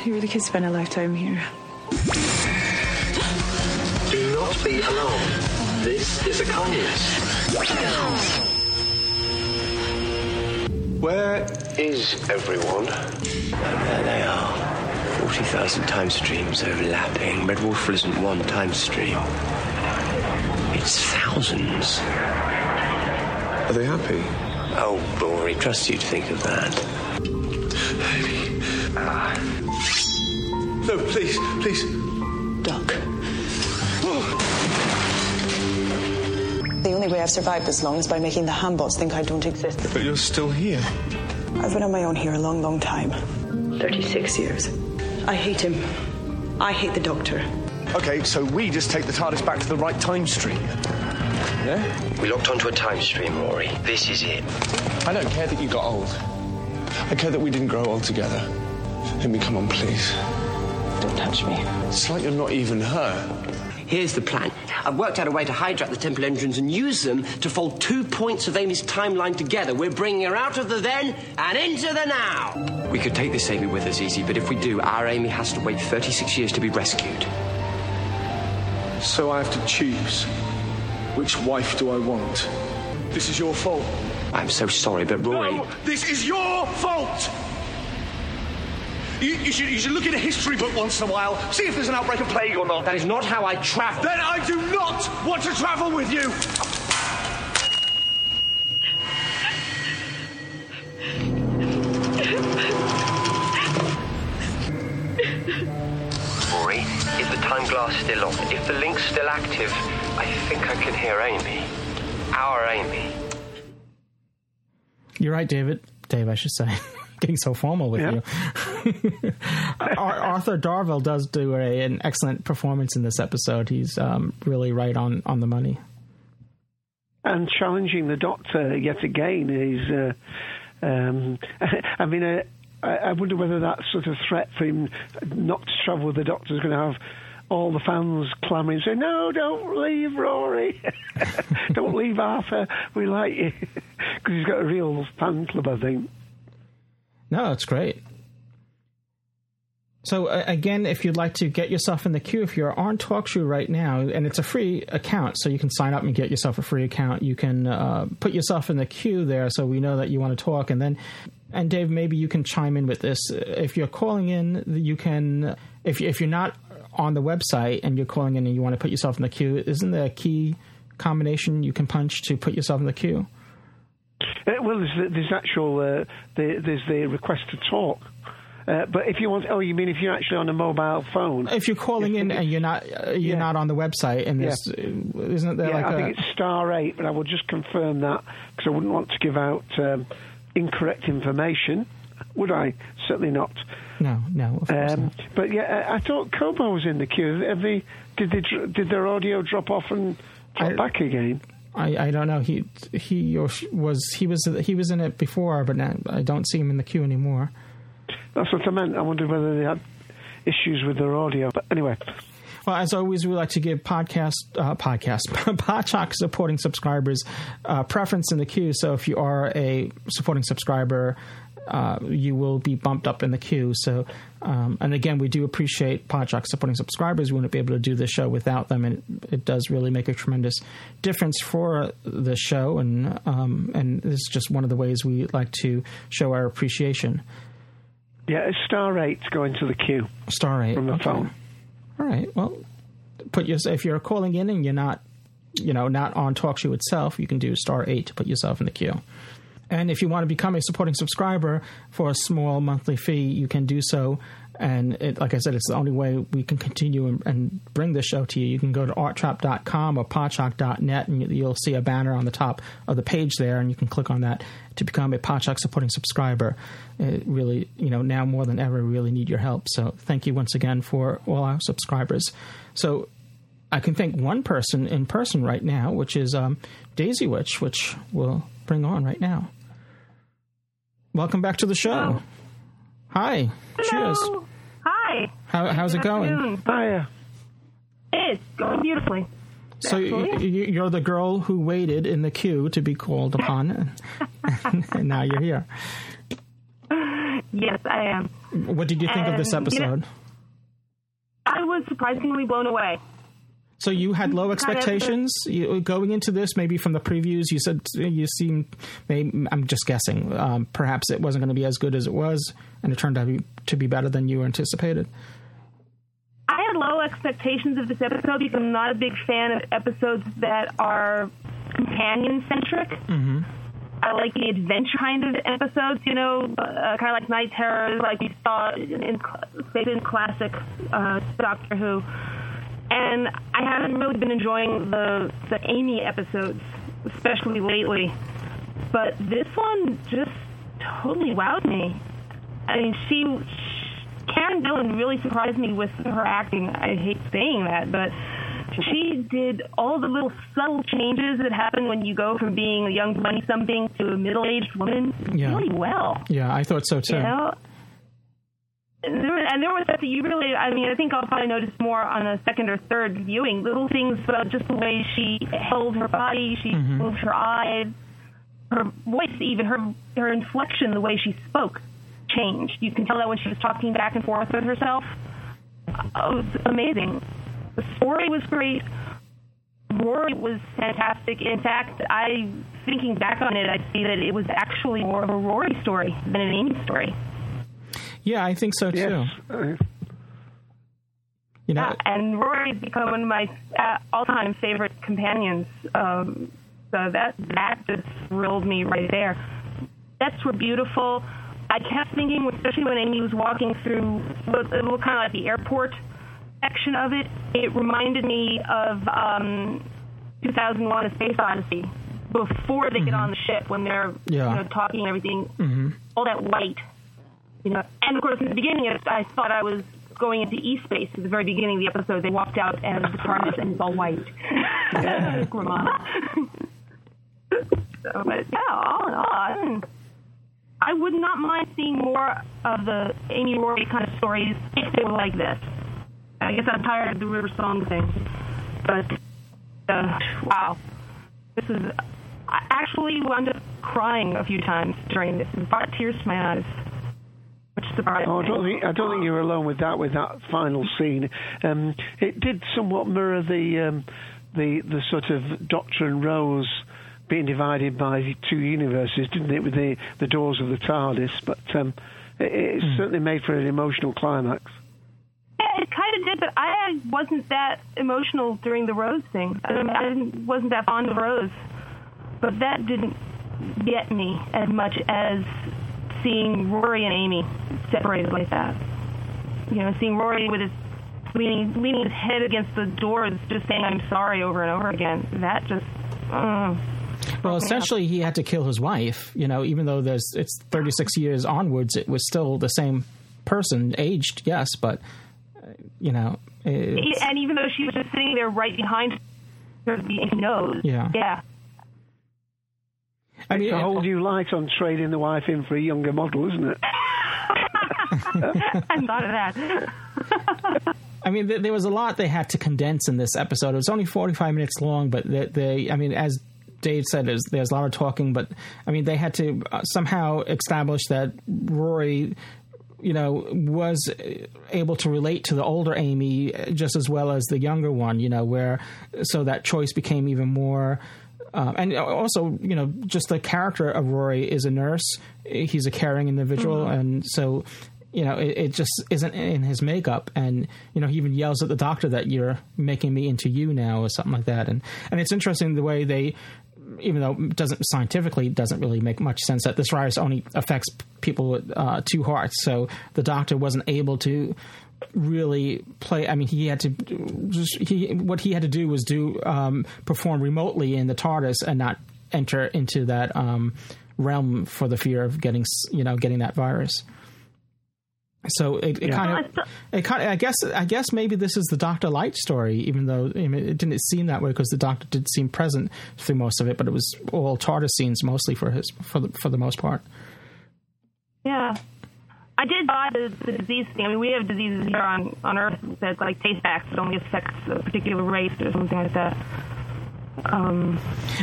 E: You really could spend a lifetime here.
H: Do not be alarmed. This is a kindness. Where is everyone?
L: And there they are.
F: 40,000 time streams overlapping. Red Waterfall isn't one time stream. It's thousands.
O: Are they happy?
F: Oh, Rory, trust you to think of that.
O: No, please, please.
E: Doc. The only way I've survived this long is by making the Handbots think I don't exist.
O: But you're still here.
E: I've been on my own here a long, long time 36 years. I hate him. I hate the Doctor.
P: Okay, so we just take the TARDIS back to the right time stream. Yeah?
F: We locked onto a time stream, Rory. This is it.
O: I don't care that you got old. I care that we didn't grow old together. Let me come on, please.
E: Don't touch me.
O: It's like you're not even her.
F: Here's the plan. I've worked out a way to hijack the temple engines and use them to fold two points of Amy's timeline together. We're bringing her out of the then and into the now. We could take this Amy with us easy, but if we do, our Amy has to wait 36 years to be rescued.
O: So I have to choose. Which wife do I want? This is your fault.
F: I'm so sorry, but Rory.
P: No, this is your fault! You, you, should, you should look in a history book once in a while, see if there's an outbreak of plague or not.
F: That is not how I travel.
P: Then I do not want to travel with you!
F: Rory, is the time glass still on? If the link's still active, I think I can hear Amy. Our Amy.
A: You're right, David. Dave, I should say. [laughs] Getting so formal with you. [laughs] Arthur Darvill does do a, an excellent performance in this episode. He's um, really right on, on the money.
J: And challenging the Doctor yet again is, uh, um, [laughs] I mean, uh, I, I wonder whether that sort of threat for him not to travel with the Doctor is going to have all the fans clamouring, saying, "No, don't leave, Rory. [laughs] don't leave Arthur. We like you," because he's got a real fan club, I think.
A: No, it's great. So again, if you'd like to get yourself in the queue, if you're on TalkShoe right now, and it's a free account, so you can sign up and get yourself a free account. You can uh, put yourself in the queue there, so we know that you want to talk. And then, and Dave, maybe you can chime in with this. If you're calling in, you can. If if you're not on the website and you're calling in and you want to put yourself in the queue, isn't there a key combination you can punch to put yourself in the queue?
J: Uh, well, there's, there's actual uh, the, there's the request to talk. Uh, but if you want, oh, you mean if you're actually on a mobile phone?
A: If you're calling in and you're not, uh, you're
J: Yeah.
A: not on the website, and
J: Yeah.
A: there's, uh, isn't there
J: yeah,
A: like
J: I
A: a?
J: think it's star eight, but I will just confirm that because I wouldn't want to give out um, incorrect information, would I? Certainly not.
A: no, no. Of course
J: Um,
A: not.
J: but yeah, I, I thought Kobo was in the queue. Have they, did they, did their audio drop off and drop back again?
A: I, I don't know. He he or was he was he was in it before, but now I don't see him in the queue anymore.
J: That's what I meant. I wondered whether they had issues with their audio. But anyway,
A: Well, as always, we like to give podcast uh, podcast [laughs] supporting subscribers uh, preference in the queue. So if you are a supporting subscriber, uh, you will be bumped up in the queue. So, um, and again, we do appreciate Podshock supporting subscribers. We wouldn't be able to do this show without them, and it, it does really make a tremendous difference for the show. And um, and this is just one of the ways we like to show our appreciation.
J: yeah, it's star eight to go into the queue
A: Star eight
J: from the
A: okay.
J: phone.
A: All right. Well, put your if you're calling in and you're not, you know, not on TalkShoe itself, you can do star eight to put yourself in the queue. And if you want to become a supporting subscriber for a small monthly fee, you can do so. And it, like I said, it's the only way we can continue and, and bring this show to you. You can go to arttrap.com or podshock.net and you'll see a banner on the top of the page there, and you can click on that to become a Podshock supporting subscriber. It really, you know, now more than ever, we really need your help. So thank you once again for all our subscribers. So I can thank one person in person right now, which is um, Daisy Witch, which we'll bring on right now. Welcome back to the show. Hi. Cheers.
Q: Hi.
A: How, how's it going?
Q: Afternoon.
J: Hiya.
Q: Uh, it's going beautifully.
A: So y- y- you're the girl who waited in the queue to be called upon, and, [laughs] [laughs] and now you're here.
Q: Yes, I am.
A: What did you think of this
Q: And, you know-
A: episode?
Q: I was surprisingly blown away.
A: So you had low expectations you, going into this. Maybe from the previews, you said you seemed. Maybe, I'm just guessing. Um, perhaps it wasn't going to be as good as it was, and it turned out to be, to be better than you anticipated.
Q: I had low expectations of this episode because I'm not a big fan of episodes that are companion centric.
A: Mm-hmm.
Q: I like the adventure kind of episodes, you know, uh, kind of like Night Terrors, like you saw in, in classic uh, Doctor Who. And I haven't really been enjoying the the Amy episodes, especially lately. But this one just totally wowed me. I mean, she, Karen Gillan really surprised me with her acting. I hate saying that, but she did all the little subtle changes that happen when you go from being a young twenty something to a middle aged woman
A: Yeah.
Q: really well.
A: Yeah, I thought so too.
Q: You know? And there, and there was stuff that you really, I mean, I think I'll probably notice more on a second or third viewing. Little things about just the way she held her body, she
A: Mhm.
Q: moved her eyes, her voice, even her her inflection, the way she spoke, changed. You can tell that when she was talking back and forth with herself. Oh, it was amazing. The story was great. Rory was fantastic. In fact, I thinking back on it, I see that it was actually more of a Rory story than an Amy story.
A: Yeah, I think so too. You know,
Q: Uh, and Rory's become one of my uh, all-time favorite companions. Um, so that that just thrilled me right there. Sets were beautiful. I kept thinking, especially when Amy was walking through, it looked kind of like the airport section of it. It reminded me of um, 2001: A Space Odyssey. Before they get on the ship, when they're
A: Yeah.
Q: you know, talking and everything,
A: hmm
Q: all that white, you know. And of course, in the beginning, I thought I was going into E space. At the very beginning of the episode, they walked out and the TARDIS and it's all white. [laughs] So, but yeah, all in all, I, I would not mind seeing more of the Amy Rory kind of stories if they were like this. I guess I'm tired of the River Song thing, but uh, wow, this is. I actually wound up crying a few times during this. It brought tears to my eyes,
J: Oh, I don't think I don't think you're alone with that. With that final scene, um, it did somewhat mirror the um, the the sort of Doctor and Rose being divided by two universes, didn't it? With the the doors of the TARDIS, but um, it, it certainly made for an emotional climax.
Q: Yeah, it kind of did, but I wasn't that emotional during the Rose thing. I, mean, I wasn't that fond of Rose, but that didn't get me as much as seeing Rory and Amy separated like that. You know, seeing Rory with his leaning leaning his head against the door, just saying "I'm sorry" over and over again. That just. Uh,
A: Well, essentially, he had to kill his wife. You know, even though there's it's 36 years onwards, it was still the same person, aged, yes, but uh, you know, it's,
Q: and even though she was just sitting there right behind her, the nose.
A: Yeah.
Q: Yeah.
J: I mean, it's a whole new light on trading the wife in for a younger model, isn't it? [laughs]
Q: I thought of that. [laughs]
A: I mean, there, there was a lot they had to condense in this episode. It was only 45 minutes long, but they, they I mean, as Dave said, there's, there's a lot of talking, but I mean, they had to uh, somehow establish that Rory, you know, was able to relate to the older Amy just as well as the younger one, you know, where so that choice became even more. Um, and also, you know, just the character of Rory is a nurse. He's a caring individual,
Q: Mhm.
A: and so you know, it, it just isn't in his makeup. And you know, he even yells at the doctor that you're making me into you now, or something like that. And and it's interesting the way they, even though it doesn't scientifically doesn't really make much sense that this virus only affects people with uh, two hearts. So the doctor wasn't able to really play. I mean, he had to just he what he had to do was do um, perform remotely in the TARDIS and not enter into that um, realm for the fear of getting you know getting that virus. So it, it
Q: Yeah.
A: kind of, it kind of, I guess, I guess maybe this is the Doctor Light story, even though I mean, it didn't seem that way because the Doctor did seem present through most of it, but it was all TARDIS scenes mostly for his for the for the most part.
Q: Yeah. I did buy the, the disease thing. I mean, we have diseases here on, on Earth that, like, Tay-Sachs that only affects a particular race or something like that. Um,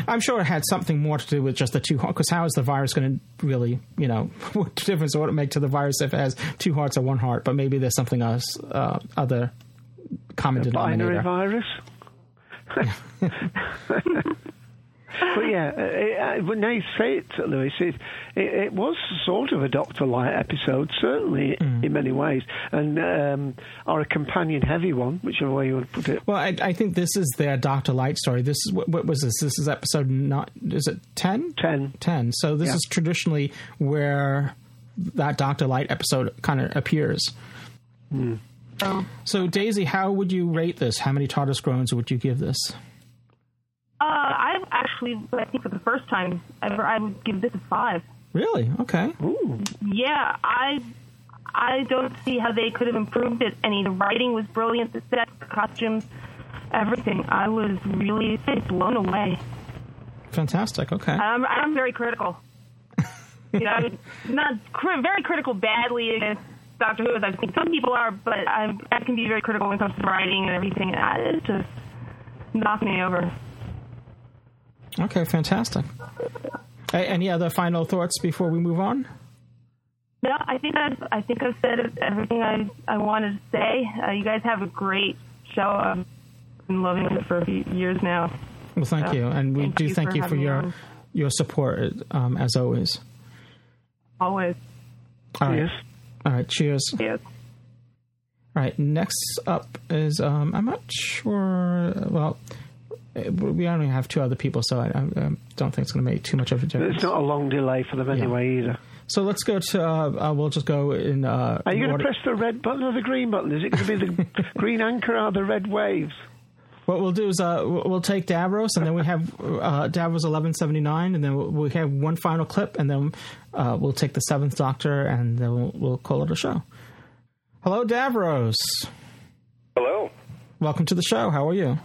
A: I'm sure it had something more to do with just the two hearts. Because how is the virus going to really, you know, [laughs] what difference would it make to the virus if it has two hearts or one heart? But maybe there's something else, uh, other common
J: A binary virus. [laughs] [laughs] but yeah, it, uh, when they say it, Louis, it, it, it, was sort of a Doctor Light episode, certainly mm. in many ways, and um, or a companion heavy one, whichever way you want to put it.
A: Well, I, I think this is their Doctor Light story. This is what, what, was this? This is episode not. Is it ten?
J: Ten.
A: Ten. So this yeah. is traditionally where that Doctor Light episode kind of appears.
J: Mm.
A: So Daisy, how would you rate this? How many TARDIS groans would you give this?
Q: Uh, I actually, I think for the first time ever, I would give this a five.
A: Really? Okay.
J: Ooh.
Q: Yeah, I I don't see how they could have improved it any. The writing was brilliant, the sets, the costumes, everything. I was really blown away.
A: Fantastic. Okay.
Q: I'm I'm very critical. you know, I'm not cr- very critical badly against Doctor Who as I think some people are, but I'm, I can be very critical when it comes to writing and everything. And it just knocked me over.
A: Okay, fantastic. Any other final thoughts before we move on?
Q: No, I think I've I think I've said everything I I wanted to say. Uh, you guys have a great show. I've been loving it for a few years now.
A: Well, thank so, you, and we
Q: thank
A: do
Q: you
A: thank
Q: for
A: you for your
Q: on.
A: your support um, as always.
Q: Always.
A: All right.
J: Yes.
A: All right. Cheers.
Q: Yes.
A: All right. Next up is um, I'm not sure. Well, we only have two other people, so I, I don't think it's going to make too much of a difference.
J: It's not a long delay for them anyway yeah. either.
A: So let's go to. Uh, uh, we'll just go in. Uh,
J: Are you going to press the red button or the green button? Is it going to be the [laughs] green anchor or the red waves?
A: What we'll do is uh, we'll take Davros, and then we have uh, Davros eleven seventy nine, and then we'll, we have one final clip, and then uh, we'll take the Seventh Doctor, and then we'll, we'll call it a show. Hello, Davros.
R: Hello.
A: Welcome to the show. How are you?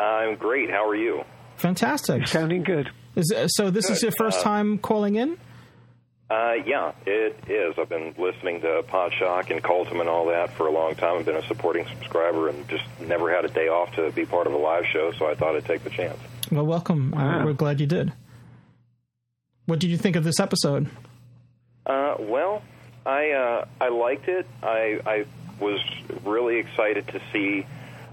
R: I'm great. How are you?
A: Fantastic.
J: You're sounding good.
A: Is, so this
R: good.
A: is your first
R: uh,
A: time calling in?
R: Uh, yeah, it is. I've been listening to Podshock and Cultum and all that for a long time. I've been a supporting subscriber and just never had a day off to be part of a live show, so I thought I'd take the chance.
A: Well, welcome. Wow. we're glad you did. What did you think of this episode?
R: Uh, well, I uh, I liked it. I I was really excited to see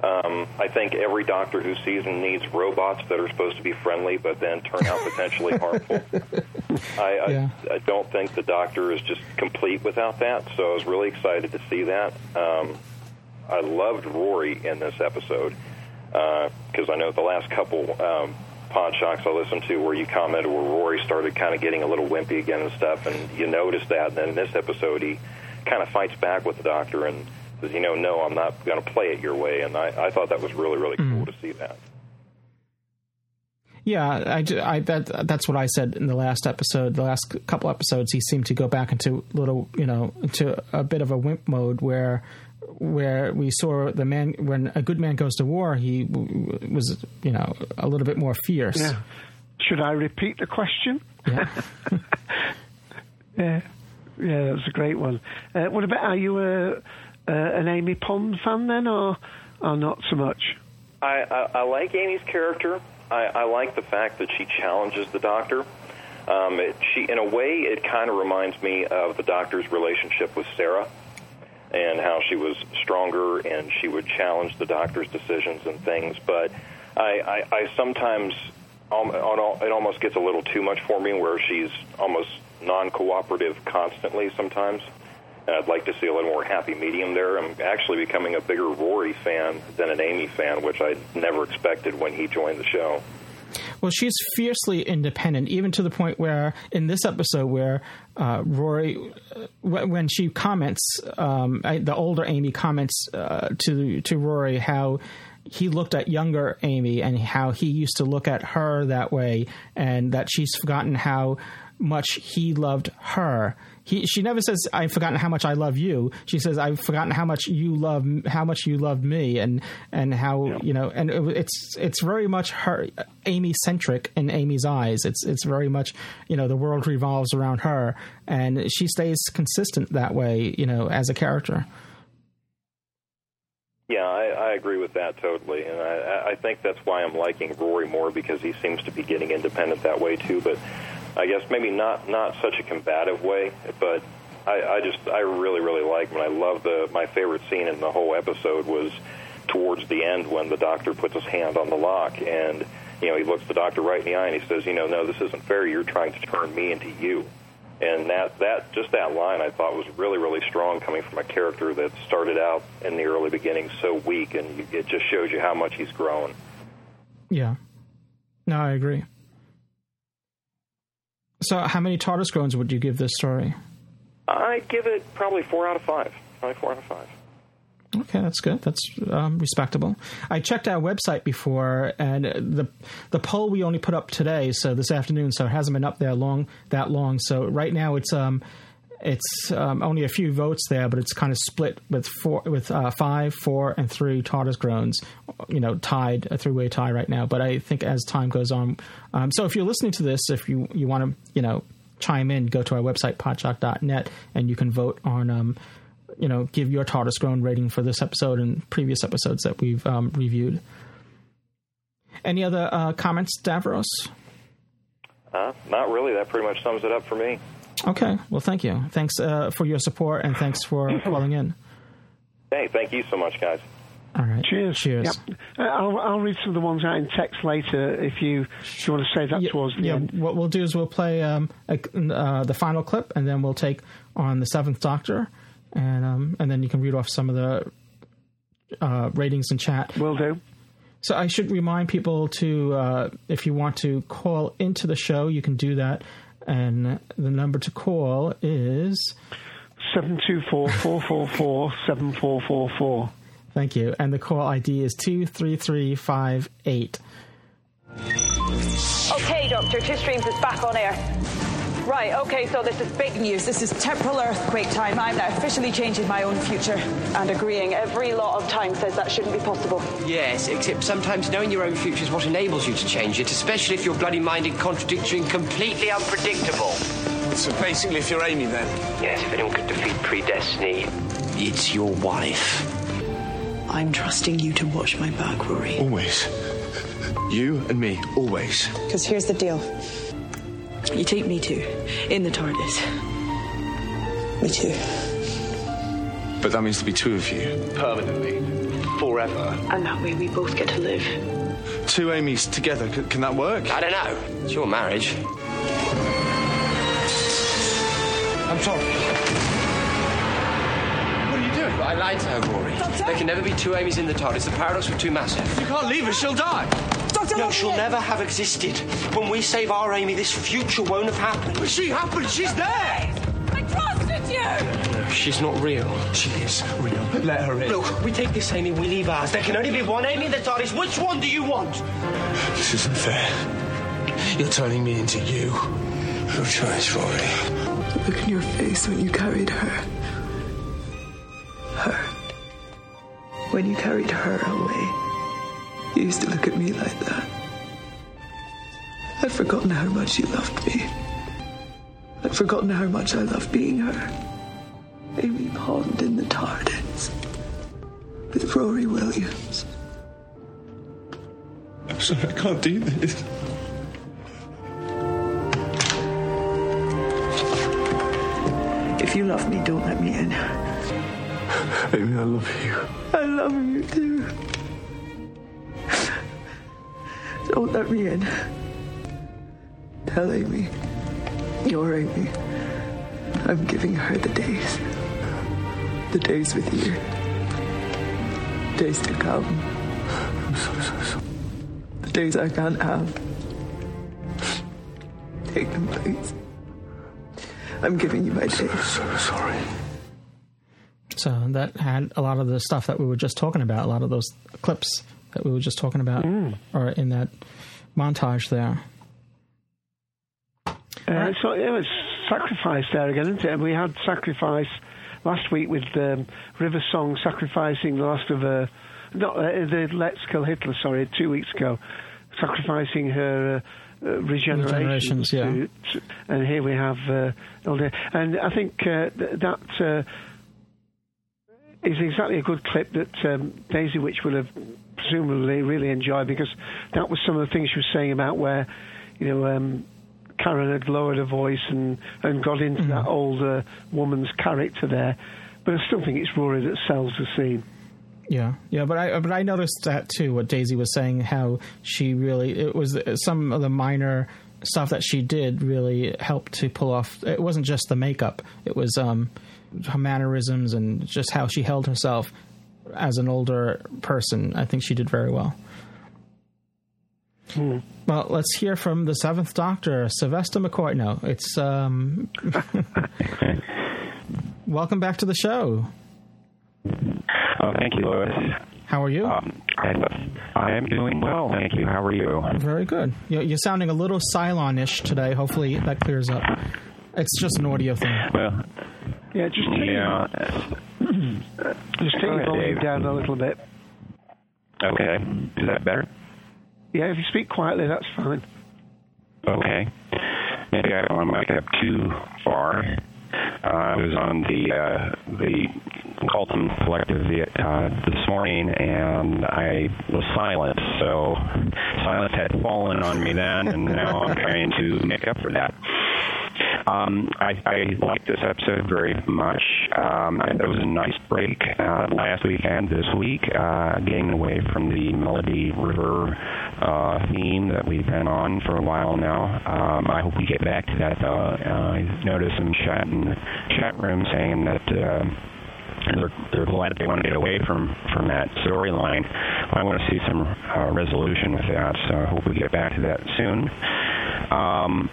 R: um, I think every Doctor Who season needs robots that are supposed to be friendly, but then turn out potentially [laughs] harmful. I,
A: yeah.
R: I, I don't think the Doctor is just complete without that, so I was really excited to see that. Um, I loved Rory in this episode because uh, I know the last couple um, pod shocks I listened to where you commented where Rory started kind of getting a little wimpy again and stuff, and you noticed that. And then in this episode, he kind of fights back with the Doctor and says, you know, no, I'm not going to play it your way. And I, I thought that was really, really mm. cool to see that.
A: Yeah, I, I, that that's what I said in the last episode. The last couple episodes, he seemed to go back into little, you know, into a bit of a wimp mode where, where we saw the man when a good man goes to war, he w- was, you know, a little bit more fierce.
J: Yeah. Should I repeat the question?
A: Yeah. [laughs] [laughs]
J: yeah. Yeah, that was a great one. Uh, what about are you a uh, an Amy Pond fan then, or or not so much?
R: I, I, I like Amy's character. I, I like the fact that she challenges the Doctor. Um, it, she, in a way, it kind of reminds me of the Doctor's relationship with Sarah, and how she was stronger and she would challenge the Doctor's decisions and things. But I, I, I sometimes um, it almost gets a little too much for me, where she's almost non-cooperative constantly sometimes and I'd like to see a little more happy medium there. I'm actually becoming a bigger Rory fan than an Amy fan, which I never expected when he joined the show.
A: Well, she's fiercely independent, even to the point where in this episode, where uh, Rory, uh, when she comments, um, the older Amy comments uh, to to Rory how he looked at younger Amy and how he used to look at her that way, and that she's forgotten how much he loved her he she never says I've forgotten how much I love you. She says I've forgotten how much you love how much you love me and and how yeah. you know and it, it's it's very much her Amy centric in Amy's eyes. It's it's very much you know the world revolves around her and she stays consistent that way you know as a character.
R: Yeah, I, I agree with that totally, and I, I think that's why I'm liking Rory more because he seems to be getting independent that way too. But I guess maybe not not such a combative way, but I, I just I really really like. And I love the my favorite scene in the whole episode was towards the end when the doctor puts his hand on the lock and you know he looks the doctor right in the eye and he says, you know, no, this isn't fair. You're trying to turn me into you. And that that just that line I thought was really really strong coming from a character that started out in the early beginning so weak, and it just shows you how much he's grown.
A: Yeah. No, I agree. So, how many TARDIS groans would you give this story?
R: I give it probably four out of five. Probably four out of five.
A: Okay, that's good. That's um, respectable. I checked our website before, and the the poll we only put up today, so this afternoon, so it hasn't been up there long that long. So right now it's um it's um, only a few votes there, but it's kind of split with four with uh, five, four, and three TARDIS groans. You know, tied a three way tie right now. But I think as time goes on, um, so if you're listening to this, if you you want to you know chime in, go to our website podshock.net, and you can vote on. Um, you know, give your TARDIS groan rating for this episode and previous episodes that we've um, reviewed. Any other uh, comments, Davros?
R: Uh, not really. That pretty much sums it up for me.
A: Okay. Well, thank you. Thanks uh, for your support and thanks for [clears throat] calling in.
R: Hey, thank you so much, guys.
A: All right.
J: Cheers.
A: Cheers.
J: Yep. Uh, I'll, I'll read some of the ones out in text later if you, if you want to say that
A: yeah,
J: towards the
A: yeah,
J: end.
A: what we'll do is we'll play um, a, uh, the final clip and then we'll take on the Seventh Doctor and um, and then you can read off some of the uh, ratings in chat.
J: Will do.
A: So I should remind people to, uh, if you want to call into the show, you can do that, and the number to call is
J: seven two four four four four seven four four four.
A: Thank you, and the call ID is two three three five eight.
E: Okay, Doctor, Two Streams is back on air. Right, okay, so this is big news. This is temporal earthquake time. I'm now officially changing my own future and agreeing. Every lot of time says that shouldn't be possible.
F: Yes, except sometimes knowing your own future is what enables you to change it, especially if you're bloody minded, contradictory, and completely unpredictable.
O: So basically, if you're Amy, then.
F: Yes, if anyone could defeat predestiny, it's your wife.
E: I'm trusting you to watch my back, Rory.
O: Always. You and me, always.
E: Because here's the deal. You take me too, in the TARDIS. Me too.
O: But that means to be two of you. Permanently. Forever.
E: And that way we both get to live.
O: Two Amy's together. C- can that work?
F: I don't know. It's your marriage. I'm sorry.
O: What are you doing?
F: I lied to her, Rory. There can never be two Amy's in the TARDIS. The paradox of two massive.
O: You can't leave her. She'll die.
F: Doctor, no, she'll never have existed. When we save our Amy, this future won't have happened.
O: But she happened. She's there.
E: I trusted you!
F: No, she's not real.
O: She is real. Let her in.
F: Look, we take this Amy, we leave ours. There can only be one Amy in the TARDIS. Which one do you want?
O: This isn't fair. You're turning me into you. No choice, Rory.
E: The look in your face when you carried her. Her. When you carried her away. You used to look at me like that. I'd forgotten how much you loved me. I'd forgotten how much I loved being her. Amy Pond in the TARDIS. With Rory Williams.
O: I'm sorry, I can't do this.
E: If you love me, don't let me in.
O: Amy, I love you.
E: I love you too. Don't let me in. Tell Amy. You're Amy. I'm giving her the days. The days with you. Days to come.
O: I'm so, so, so.
E: The days I can't have. Take them, please. I'm giving you my days.
O: So, so sorry.
A: So that had a lot of the stuff that we were just talking about, a lot of those clips that we were just talking about
J: Mm.
A: are in that montage there.
J: Uh, so it was sacrifice there again, isn't it? We had sacrifice last week with um, River Song sacrificing the last of her, not uh, the Let's Kill Hitler. Sorry, two weeks ago, sacrificing her uh, uh, regeneration.
A: Regenerations, yeah.
J: to- to- and here we have uh, Hilda. and I think uh, th- that. Uh, is exactly a good clip that um, Daisy Witch will have presumably really enjoyed because that was some of the things she was saying about where, you know, um, Karen had lowered her voice and, and got into
A: Mm-hmm.
J: that older woman's character there. But I still think it's Rory that sells the scene.
A: Yeah, yeah, but I but I noticed that too. What Daisy was saying, how she really it was some of the minor stuff that she did really helped to pull off. It wasn't just the makeup; it was um, her mannerisms and just how she held herself as an older person. I think she did very well.
J: Hmm.
A: Well, let's hear from the Seventh Doctor, Sylvester McCoy. No, it's um. [laughs] welcome back to the show.
S: Oh, thank you, Louis.
A: How are you?
S: Um, I, I am doing well, thank you. How are you?
A: Very good. You're, you're sounding a little Cylon-ish today. Hopefully that clears up. It's just an audio thing.
S: Well,
J: Yeah, just take,
S: yeah. [clears throat]
J: just take your volume
S: Dave.
J: down a little bit.
S: Okay. Is that better?
J: Yeah, if you speak quietly, that's fine.
S: Okay. Maybe I don't want to mic up too far. Uh, I was on the uh, the Colton Collective uh, this morning, and I was silent. So silence had fallen on me then, and now I'm trying to make up for that. Um, I, I like this episode very much. Um, it was a nice break uh, last week and this week, uh, getting away from the Melody River uh, theme that we've been on for a while now. Um, I hope we get back to that. Uh, I noticed some chat in the chat room saying that. Uh, they're, they're glad they want to get away from from that storyline. I want to see some uh, resolution with that, so I hope we get back to that soon. Um,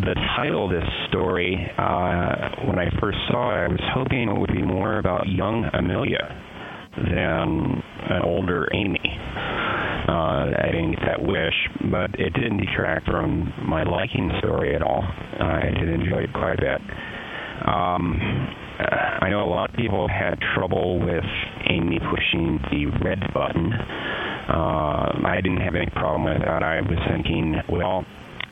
S: the title of this story, uh, when I first saw it, I was hoping it would be more about young Amelia than an older Amy. Uh, I didn't get that wish, but it didn't detract from my liking the story at all. I did enjoy it quite a bit. Um, I know a lot of people had trouble with Amy pushing the red button. Uh, I didn't have any problem with that. I was thinking, well,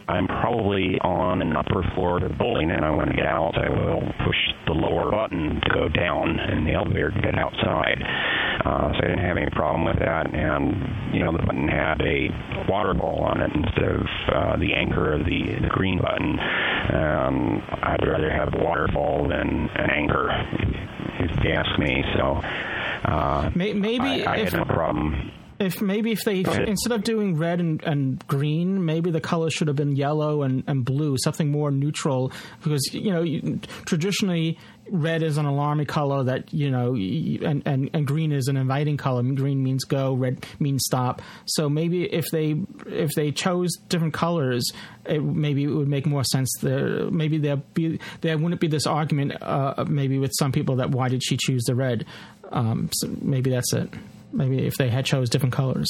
S: I'm probably on an upper floor of the building and I want to get out. I will push the lower button to go down in the elevator to get outside. Uh, so I didn't have any problem with that. And, you know, the button had a water ball on it instead of uh, the anchor of the, the green button. Um, I'd rather have a waterfall than an anchor, if you ask me. So uh,
A: maybe
S: I, I
A: if-
S: had no problem.
A: If maybe if they
S: ahead.
A: instead of doing red and, and green, maybe the colors should have been yellow and, and blue, something more neutral. Because you know, you, traditionally red is an alarming color that you know, and, and and green is an inviting color. Green means go, red means stop. So maybe if they if they chose different colors, it, maybe it would make more sense. There, maybe there be there wouldn't be this argument. Uh, maybe with some people that why did she choose the red? Um, so maybe that's it. Maybe if they had chose different colors.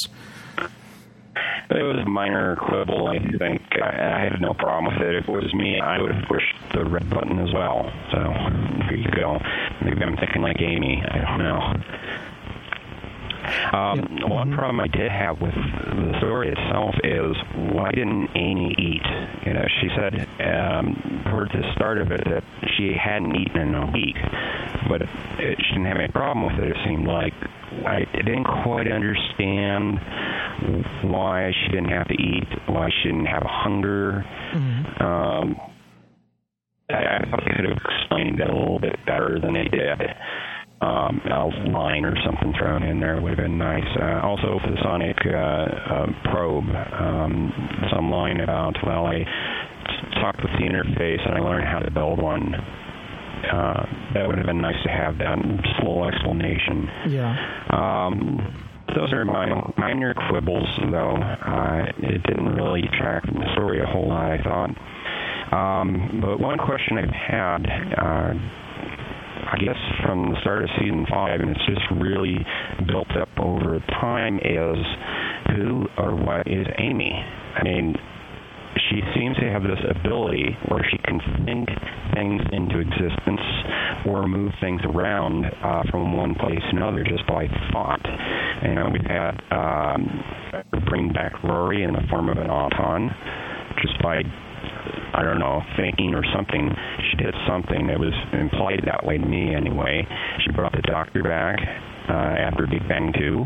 S: It was a minor quibble, I think. I, I had no problem with it. If it was me, I would have pushed the red button as well. So, there you go. Maybe I'm thinking like Amy. I don't know. Um, One problem I did have with the story itself is why didn't Amy eat? You know, she said um, towards the start of it that she hadn't eaten in a week, but it, she didn't have any problem with it. It seemed like I didn't quite understand why she didn't have to eat, why she didn't have a hunger. Um, I, I thought they could have explained that a little bit better than they did. Um, a line or something thrown in there would have been nice. Uh, also, for the sonic uh, uh, probe, um, some line about well, I talked with the interface and I learned how to build one. Uh, that would have been nice to have that just a little explanation.
A: Yeah.
S: Um, those are my minor quibbles, though. Uh, it didn't really detract from the story a whole lot, I thought. Um, but one question I've had, uh, I guess from the start of season five, and it's just really built up over time, is who or what is Amy? I mean, she seems to have this ability where she can think things into existence or move things around uh, from one place to another just by thought. You know, we've had um, bring back Rory in the form of an auton just by I don't know, thinking or something. She did something. It was implied that way to me anyway. She brought the doctor back uh, after Big Bang 2.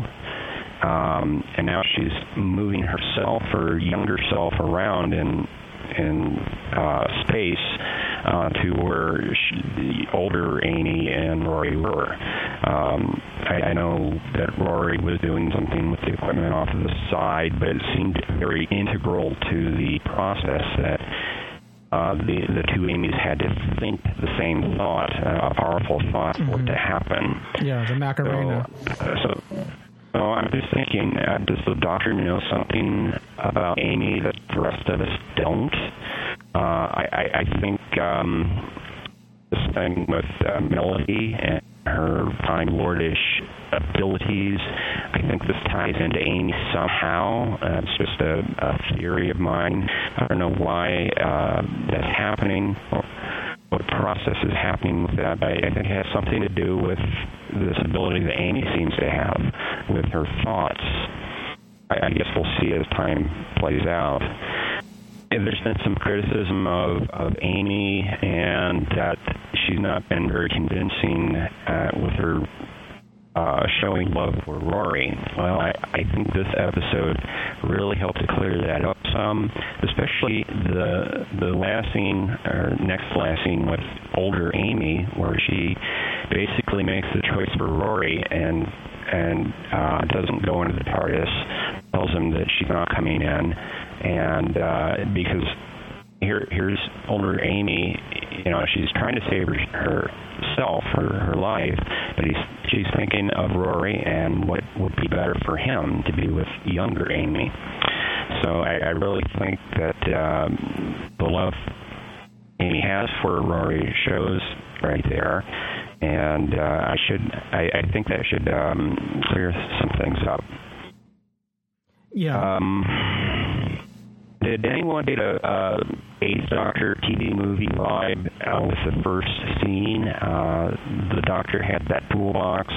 S: Um, and now she's moving herself or younger self around in in uh, space uh, to where she, the older Amy and Rory were. Um, I, I know that Rory was doing something with the equipment off to the side, but it seemed very integral to the process that uh, the the two Amy's had to think the same thought, uh, a powerful thought, for it to happen.
A: Yeah, the Macarena.
S: Uh, so, so I'm just thinking, uh, does the doctor know something about Amy that the rest of us don't? Uh, I, I, I think um, this thing with uh, Melody and her Time Lordish abilities, I think this ties into Amy somehow. Uh, it's just a, a theory of mine. I don't know why uh, that's happening. Or, what process is happening with that. I, I think it has something to do with this ability that Amy seems to have with her thoughts. I, I guess we'll see as time plays out. And there's been some criticism of, of Amy and that she's not been very convincing uh, with her uh, showing love for Rory. Well, I, I think this episode really helped to clear that up some, especially the the last scene or next last scene with older Amy, where she basically makes the choice for Rory and and uh, doesn't go into the TARDIS, tells him that she's not coming in, and uh, because here here's older Amy, you know, she's trying to save her, herself, her her life, but he's she's thinking of Rory and what would be better for him to be with younger Amy. So I, I really think that um, the love Amy has for Rory shows right there, and uh, I should I, I think that should um, clear some things up.
A: Yeah.
S: Um, did anyone get a, a Eighth Doctor TV movie vibe out with the first scene? Uh, the Doctor had that toolbox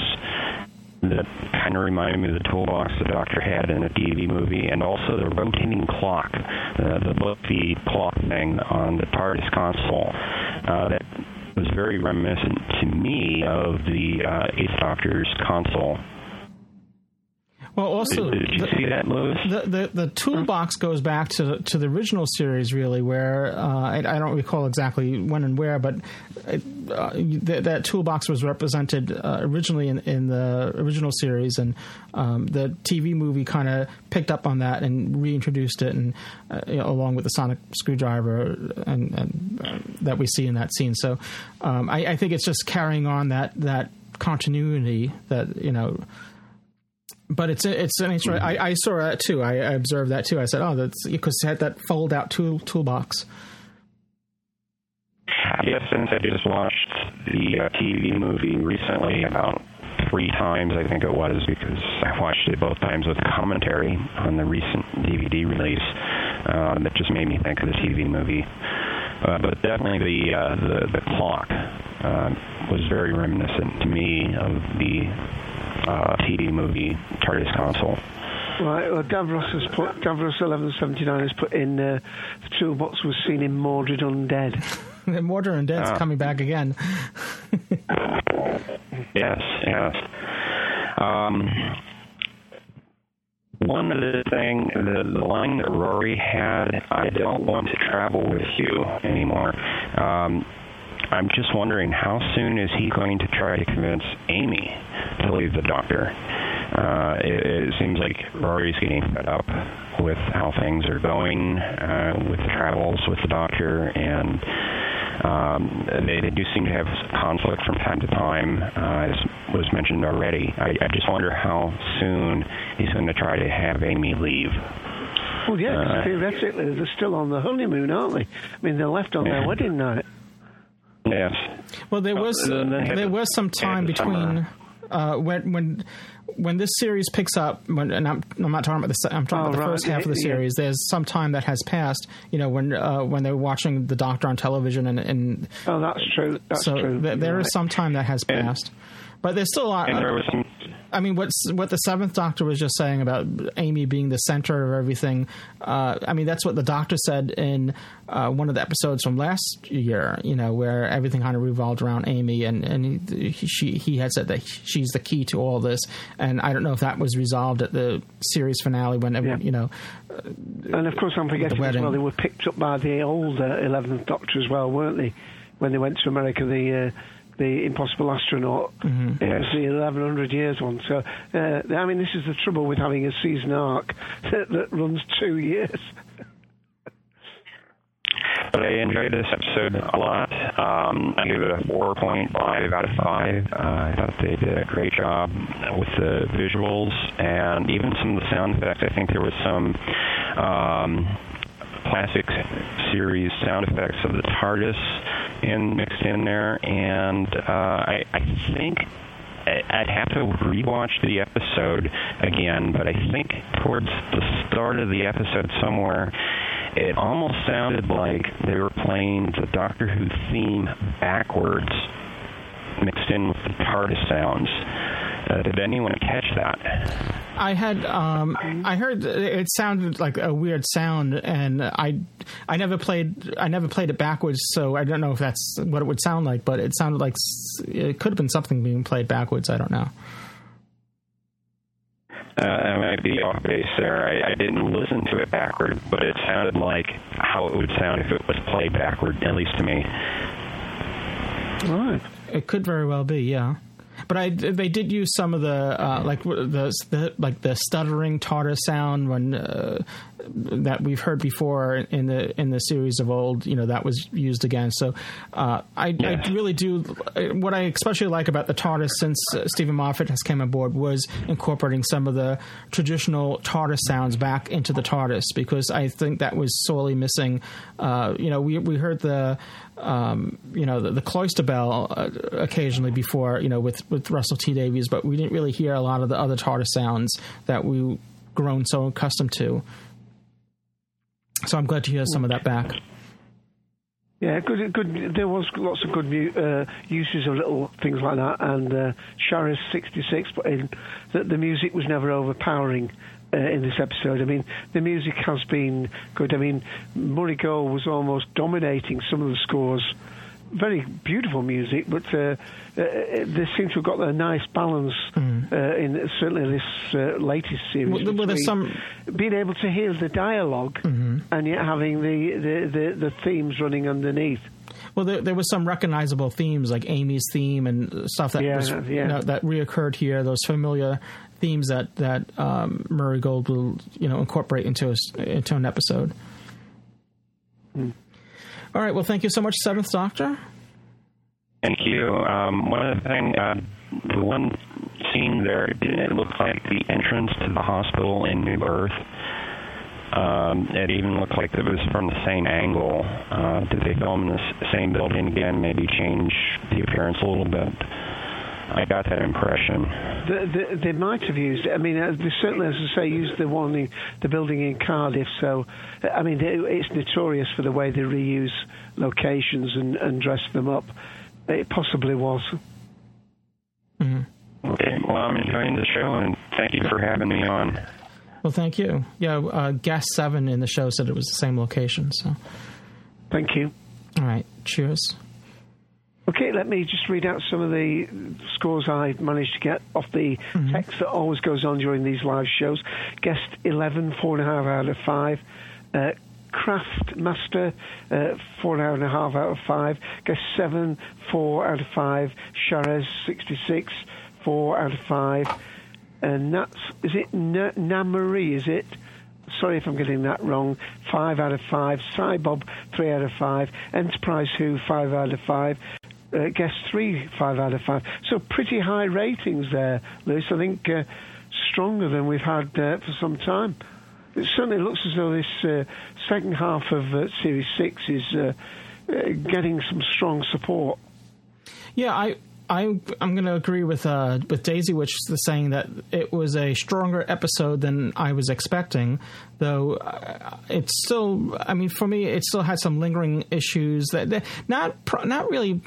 S: that kind of reminded me of the toolbox the Doctor had in a TV movie, and also the rotating clock, uh, the book feed clock thing on the TARDIS console. Uh, that was very reminiscent to me of the uh, Eighth Doctor's console.
A: Well, also,
S: did, did you
A: the,
S: see that, Louis?
A: The, the the toolbox goes back to to the original series, really, where uh, I, I, don't recall exactly when and where, but it, uh, th- that toolbox was represented uh, originally in, in the original series, and um, the TV movie kind of picked up on that and reintroduced it, and uh, you know, along with the sonic screwdriver and, and uh, that we see in that scene. So, um, I, I think it's just carrying on that that continuity that you know but it's it's an interesting. I, I saw that too. I, I, observed that too. I said, "Oh, that's because it had that fold out tool toolbox."
S: Yes, since I just watched the uh, TV movie recently about three times, I think it was, because I watched it both times with commentary on the recent DVD release. Uh, that just made me think of the TV movie. Uh, but definitely the uh, the, the clock uh, was very reminiscent to me of the uh, TV movie TARDIS console.
J: Right, well, Davros has put Davros eleven seventy nine has put in uh, the toolbox was seen in Mawdryn Undead. [laughs]
A: Mawdryn Undead's
S: Ah.
A: coming back again. [laughs]
S: Yes, yes. Um, one other thing, the, the line that Rory had, I don't want to travel with you anymore. Um, I'm just wondering how soon is he going to try to convince Amy to leave the doctor? Uh, it, it seems like Rory's getting fed up with how things are going uh, with the travels with the doctor, and um, they, they do seem to have conflict from time to time, uh, as was mentioned already. I, I just wonder how soon he's going to try to have Amy leave.
J: Well, yeah,
S: Uh,
J: theoretically they're still on the honeymoon, aren't they? I mean, they're left on
S: Yeah.
J: their wedding night.
S: Yes.
A: Well, there was
S: Uh, then they had
A: there was some time between
S: summer.
A: Uh, when when when this series picks up. When, and I'm, I'm not talking about the I'm talking
J: Oh,
A: about the
J: right,
A: first half of the
J: yeah.
A: series. There's some time that has passed. You know, when uh, when they're watching the Doctor on television, and, and
J: Oh, that's true. That's
A: so
J: true.
A: th- there
J: You're
A: is some time that has passed. But but there's still a lot.
S: And there was some
A: I mean, what's what the seventh Doctor was just saying about Amy being the center of everything. Uh, I mean, that's what the Doctor said in uh, one of the episodes from last year. You know, where everything kind of revolved around Amy, and and he, she he had said that she's the key to all this. And I don't know if that was resolved at the series finale when
J: Yeah.
A: you know.
J: And of course, I'm forgetting as well, they were picked up by the older 11th Doctor as well, weren't they? When they went to America, the uh, the Impossible Astronaut.
A: Mm-hmm.
J: It was the 1100 years one. So, uh, I mean, this is the trouble with having a season arc that, [laughs] that runs two years.
S: But I enjoyed this episode a lot. Um, I gave it a 4.5 out of 5. Uh, I thought they did a great job with the visuals and even some of the sound effects. I think there was some um, classic series sound effects of the TARDIS in, mixed in there. And uh, I, I think I'd have to rewatch the episode again, but I think towards the start of the episode somewhere, it almost sounded like they were playing the Doctor Who theme backwards, mixed in with the TARDIS sounds. Uh, did anyone catch that?
A: I had um, I heard it sounded like a weird sound, and I I never played I never played it backwards, so I don't know if that's what it would sound like. But it sounded like it could have been something being played backwards. I don't know.
S: Uh, I might be off base there. I, I didn't listen to it backward, but it sounded like how it would sound if it was played backward, at least to me.
J: Right.
A: It could very well be, yeah. But I they did use some of the uh, like the, the like the stuttering TARDIS sound when uh, that we've heard before in the in the series of old. You know that was used again. So uh, I, I really do what I especially like about the TARDIS since uh, Steven Moffat has came aboard was incorporating some of the traditional TARDIS sounds back into the TARDIS because I think that was sorely missing. Uh, you know we we heard the um, you know, the, the cloister bell uh, occasionally before, you know, with, with Russell T Davies, but we didn't really hear a lot of the other TARDIS sounds that we've grown so accustomed to. So I'm glad to hear some of that back.
J: Yeah, good. Good. There was lots of good uh, uses of little things like that, and uh, Shara's '66 put in that the music was never overpowering uh, in this episode. I mean, the music has been good. I mean, Murray Gold was almost dominating some of the scores. Very beautiful music, but uh, uh, they seem to have got a nice balance uh, in certainly this uh, latest series.
A: Well, well, there's
J: between being able to hear the dialog and yet having the, the, the, the themes running underneath.
A: Well, there, there was some recognizable themes like Amy's theme and stuff that
J: Yeah,
A: was,
J: yeah.
A: You know, that reoccurred here. Those familiar themes that that um, Murray Gold will you know incorporate into a, into an episode. All right. Well, thank you so much, Seventh Doctor.
S: Thank you. Um, one other thing, uh, the one scene there, didn't it look like the entrance to the hospital in New Earth? Um, it even looked like it was from the same angle. Uh, did they film in the same building again? Maybe change the appearance a little bit. I got that impression.
J: The, the, they might have used it. I mean, uh, they certainly, as I say, used the one in the building in Cardiff. So, I mean, they, it's notorious for the way they reuse locations and, and dress them up. It possibly was.
S: Okay, well, I'm enjoying the show, and thank you for having me on.
A: Well, thank you. Yeah, uh, guest seven in the show said it was the same location. So,
J: thank you.
A: All right. Cheers.
J: Okay, let me just read out some of the scores I managed to get off the text that always goes on during these live shows. Guest 11, 4.5 out of 5. Uh, Craft Master, uh, 4.5 out of 5. Guest 7, 4 out of 5. Sharez, 66, 4 out of 5. And that's, is it Na- Namari, is it? Sorry if I'm getting that wrong. Five out of five. Cybob, three out of five. Enterprise Who, five out of five. Uh, Guest three, five out of five. So pretty high ratings there, Louis. I think uh, stronger than we've had uh, for some time. It certainly looks as though this uh, second half of uh, Series Six is uh, getting some strong support.
A: Yeah, I I I'm going to agree with uh, with Daisy, which is saying that it was a stronger episode than I was expecting. Though uh, it's still, I mean, for me, it still had some lingering issues that, that not not really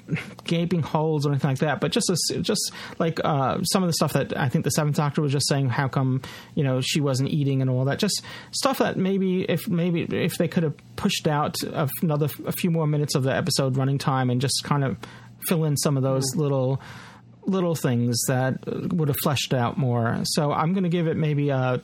A: gaping holes or anything like that, but just a, just like uh, some of the stuff that I think the Seventh Doctor was just saying, how come you know she wasn't eating and all that, just stuff that maybe if maybe if they could have pushed out another a few more minutes of the episode running time and just kind of fill in some of those little little things that would have fleshed out more. So I'm going to give it maybe a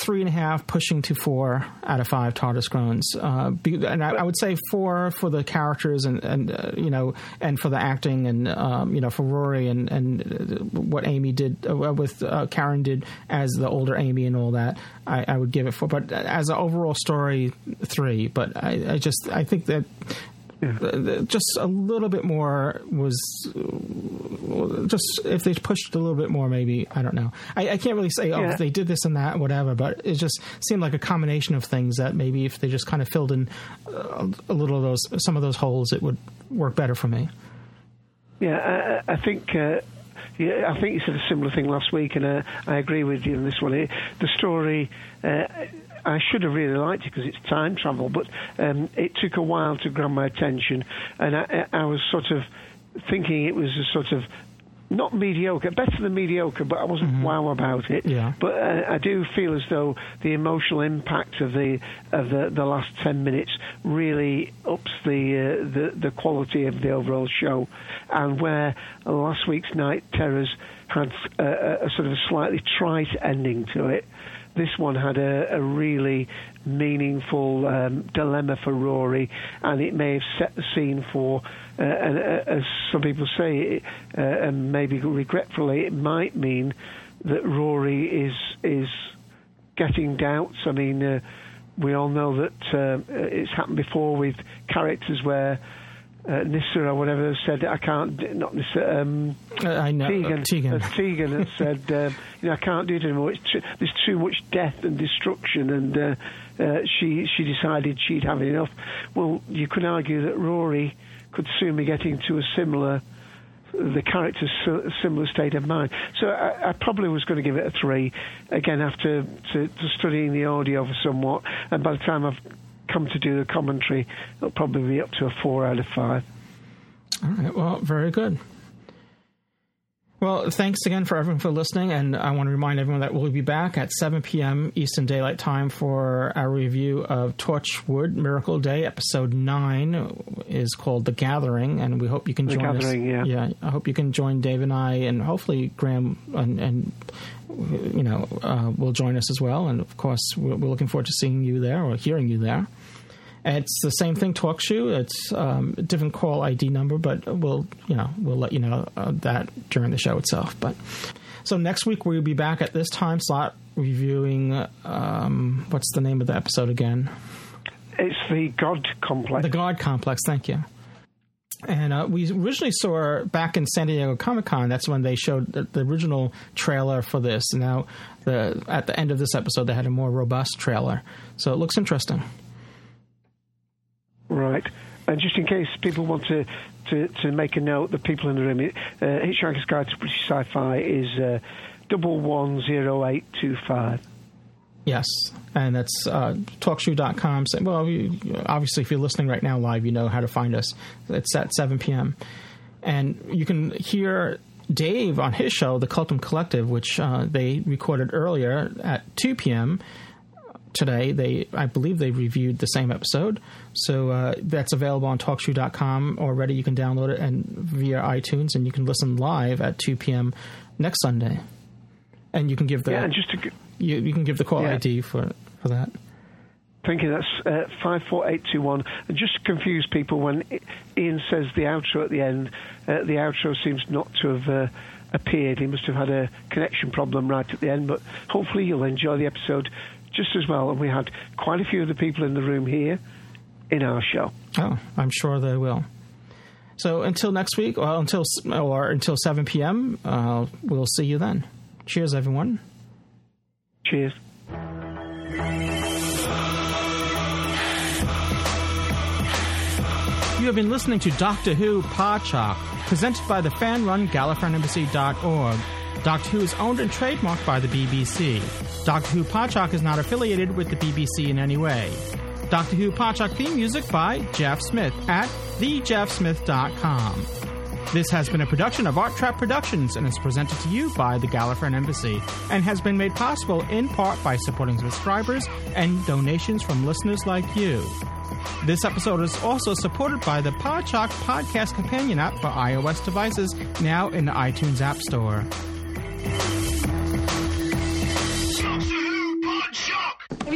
A: three and a half, pushing to four out of five TARDIS groans. Uh, and I, I, would say four for the characters and, and uh, you know, and for the acting and, um, you know, for Rory and, and what Amy did uh, with uh, Karen did as the older Amy and all that. I, I would give it four. But as an overall story, three. But I, I just, I think that yeah. Just a little bit more was just if they pushed a little bit more, maybe I don't know. I, I can't really say oh yeah. they did this and that, whatever. But it just seemed like a combination of things that maybe if they just kind of filled in a, a little of those some of those holes, it would work better for me.
J: Yeah, I, I think. Uh, yeah, I think you said a similar thing last week, and uh, I agree with you on this one. The story uh, I should have really liked it because it's time travel, but um, it took a while to grab my attention, and I, I was sort of thinking it was a sort of not mediocre, better than mediocre, but I wasn't mm-hmm. wow about it.
A: Yeah.
J: But uh, I do feel as though the emotional impact of the of the, the last ten minutes really ups the, uh, the the quality of the overall show, and where last week's Night Terrors had uh, a, a sort of a slightly trite ending to it this one had a, a really meaningful um, dilemma for Rory, and it may have set the scene for, uh, and, uh, as some people say, uh, and maybe regretfully, it might mean that Rory is is getting doubts. I mean, uh, we all know that uh, it's happened before with characters where uh, Nyssa or whatever said I can't not Nyssa um,
A: uh, I know
J: Tegan.
A: Tegan,
J: uh, Tegan had said [laughs] um, you know I can't do it anymore. Too, there's too much death and destruction and uh, uh, she she decided she'd have enough. Well you could argue that Rory could soon be getting to a similar the character's similar state of mind. So I, I, probably was going to give it a three, again after to, to studying the audio for somewhat, and by the time I've come to do the commentary, it'll probably be up to a four out of five.
A: All right. Well, very good. Well, thanks again for everyone for listening, and I want to remind everyone that we'll be back at 7 p.m. Eastern Daylight Time for our review of Torchwood Miracle Day. Episode 9 is called The Gathering, and we hope you can
J: the
A: join
J: us. Yeah.
A: yeah, I hope you can join Dave and I, and hopefully Graham and, and you know, uh, will join us as well. And of course, we're, we're looking forward to seeing you there or hearing you there. It's the same thing, TalkShoe. It's um, a different call ID number, but we'll you know we'll let you know uh, that during the show itself. But so next week we'll be back at this time slot reviewing um, what's the name of the episode again?
J: It's the God Complex.
A: The God Complex. Thank you. And uh, we originally saw back in San Diego Comic Con. That's when they showed the, the, original trailer for this. Now, the at the end of this episode, they had a more robust trailer, so it looks interesting.
J: Right. And just in case people want to, to, to make a note, the people in the room, uh, Hitchhiker's Guide to British Sci-Fi is uh, double one zero eight two five.
A: Yes, and that's uh, talkshoe.com. Well, you, obviously, if you're listening right now live, you know how to find us. It's at 7 p.m. And you can hear Dave on his show, The Cultum Collective, which uh, they recorded earlier at 2 p.m today. They, I believe, they reviewed the same episode, so uh, that's available on TalkShoe.com already. You can download it and via iTunes, and you can listen live at 2 p.m. next Sunday. And you can give the
J: yeah, just to,
A: you, you can give the call yeah. ID for for that.
J: Thank you. That's uh, five four eight two one. And just to confuse people, when Ian says the outro at the end, uh, the outro seems not to have uh, appeared. He must have had a connection problem right at the end. But hopefully, you'll enjoy the episode just as well. And we had quite a few of the people in the room here in our show.
A: Oh, I'm sure they will. So until next week, well, until or until 7 p.m., uh, we'll see you then. Cheers, everyone.
J: Cheers.
A: You have been listening to Doctor Who Podshock presented by the fan-run GallifreyanEmbassy.org. Doctor Who is owned and trademarked by the BBC. Doctor Who Podshock is not affiliated with the BBC in any way. Doctor Who Podshock theme music by Jeff Smith at thejeffsmith.com. This has been a production of Art Trap Productions and is presented to you by the Gallifreyan Embassy and has been made possible in part by supporting subscribers and donations from listeners like you. This episode is also supported by the Podshock Podcast Companion app for iOS devices now in the iTunes App Store.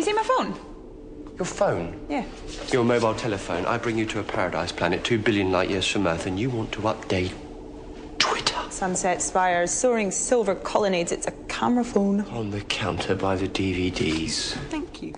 E: You seen my phone?
F: Your phone?
E: Yeah.
F: Your mobile telephone. I bring you to a paradise planet two billion light years from Earth, and you want to update Twitter.
E: Sunset spires, soaring silver colonnades. It's a camera phone.
F: on the counter by the DVDs.
E: Thank you.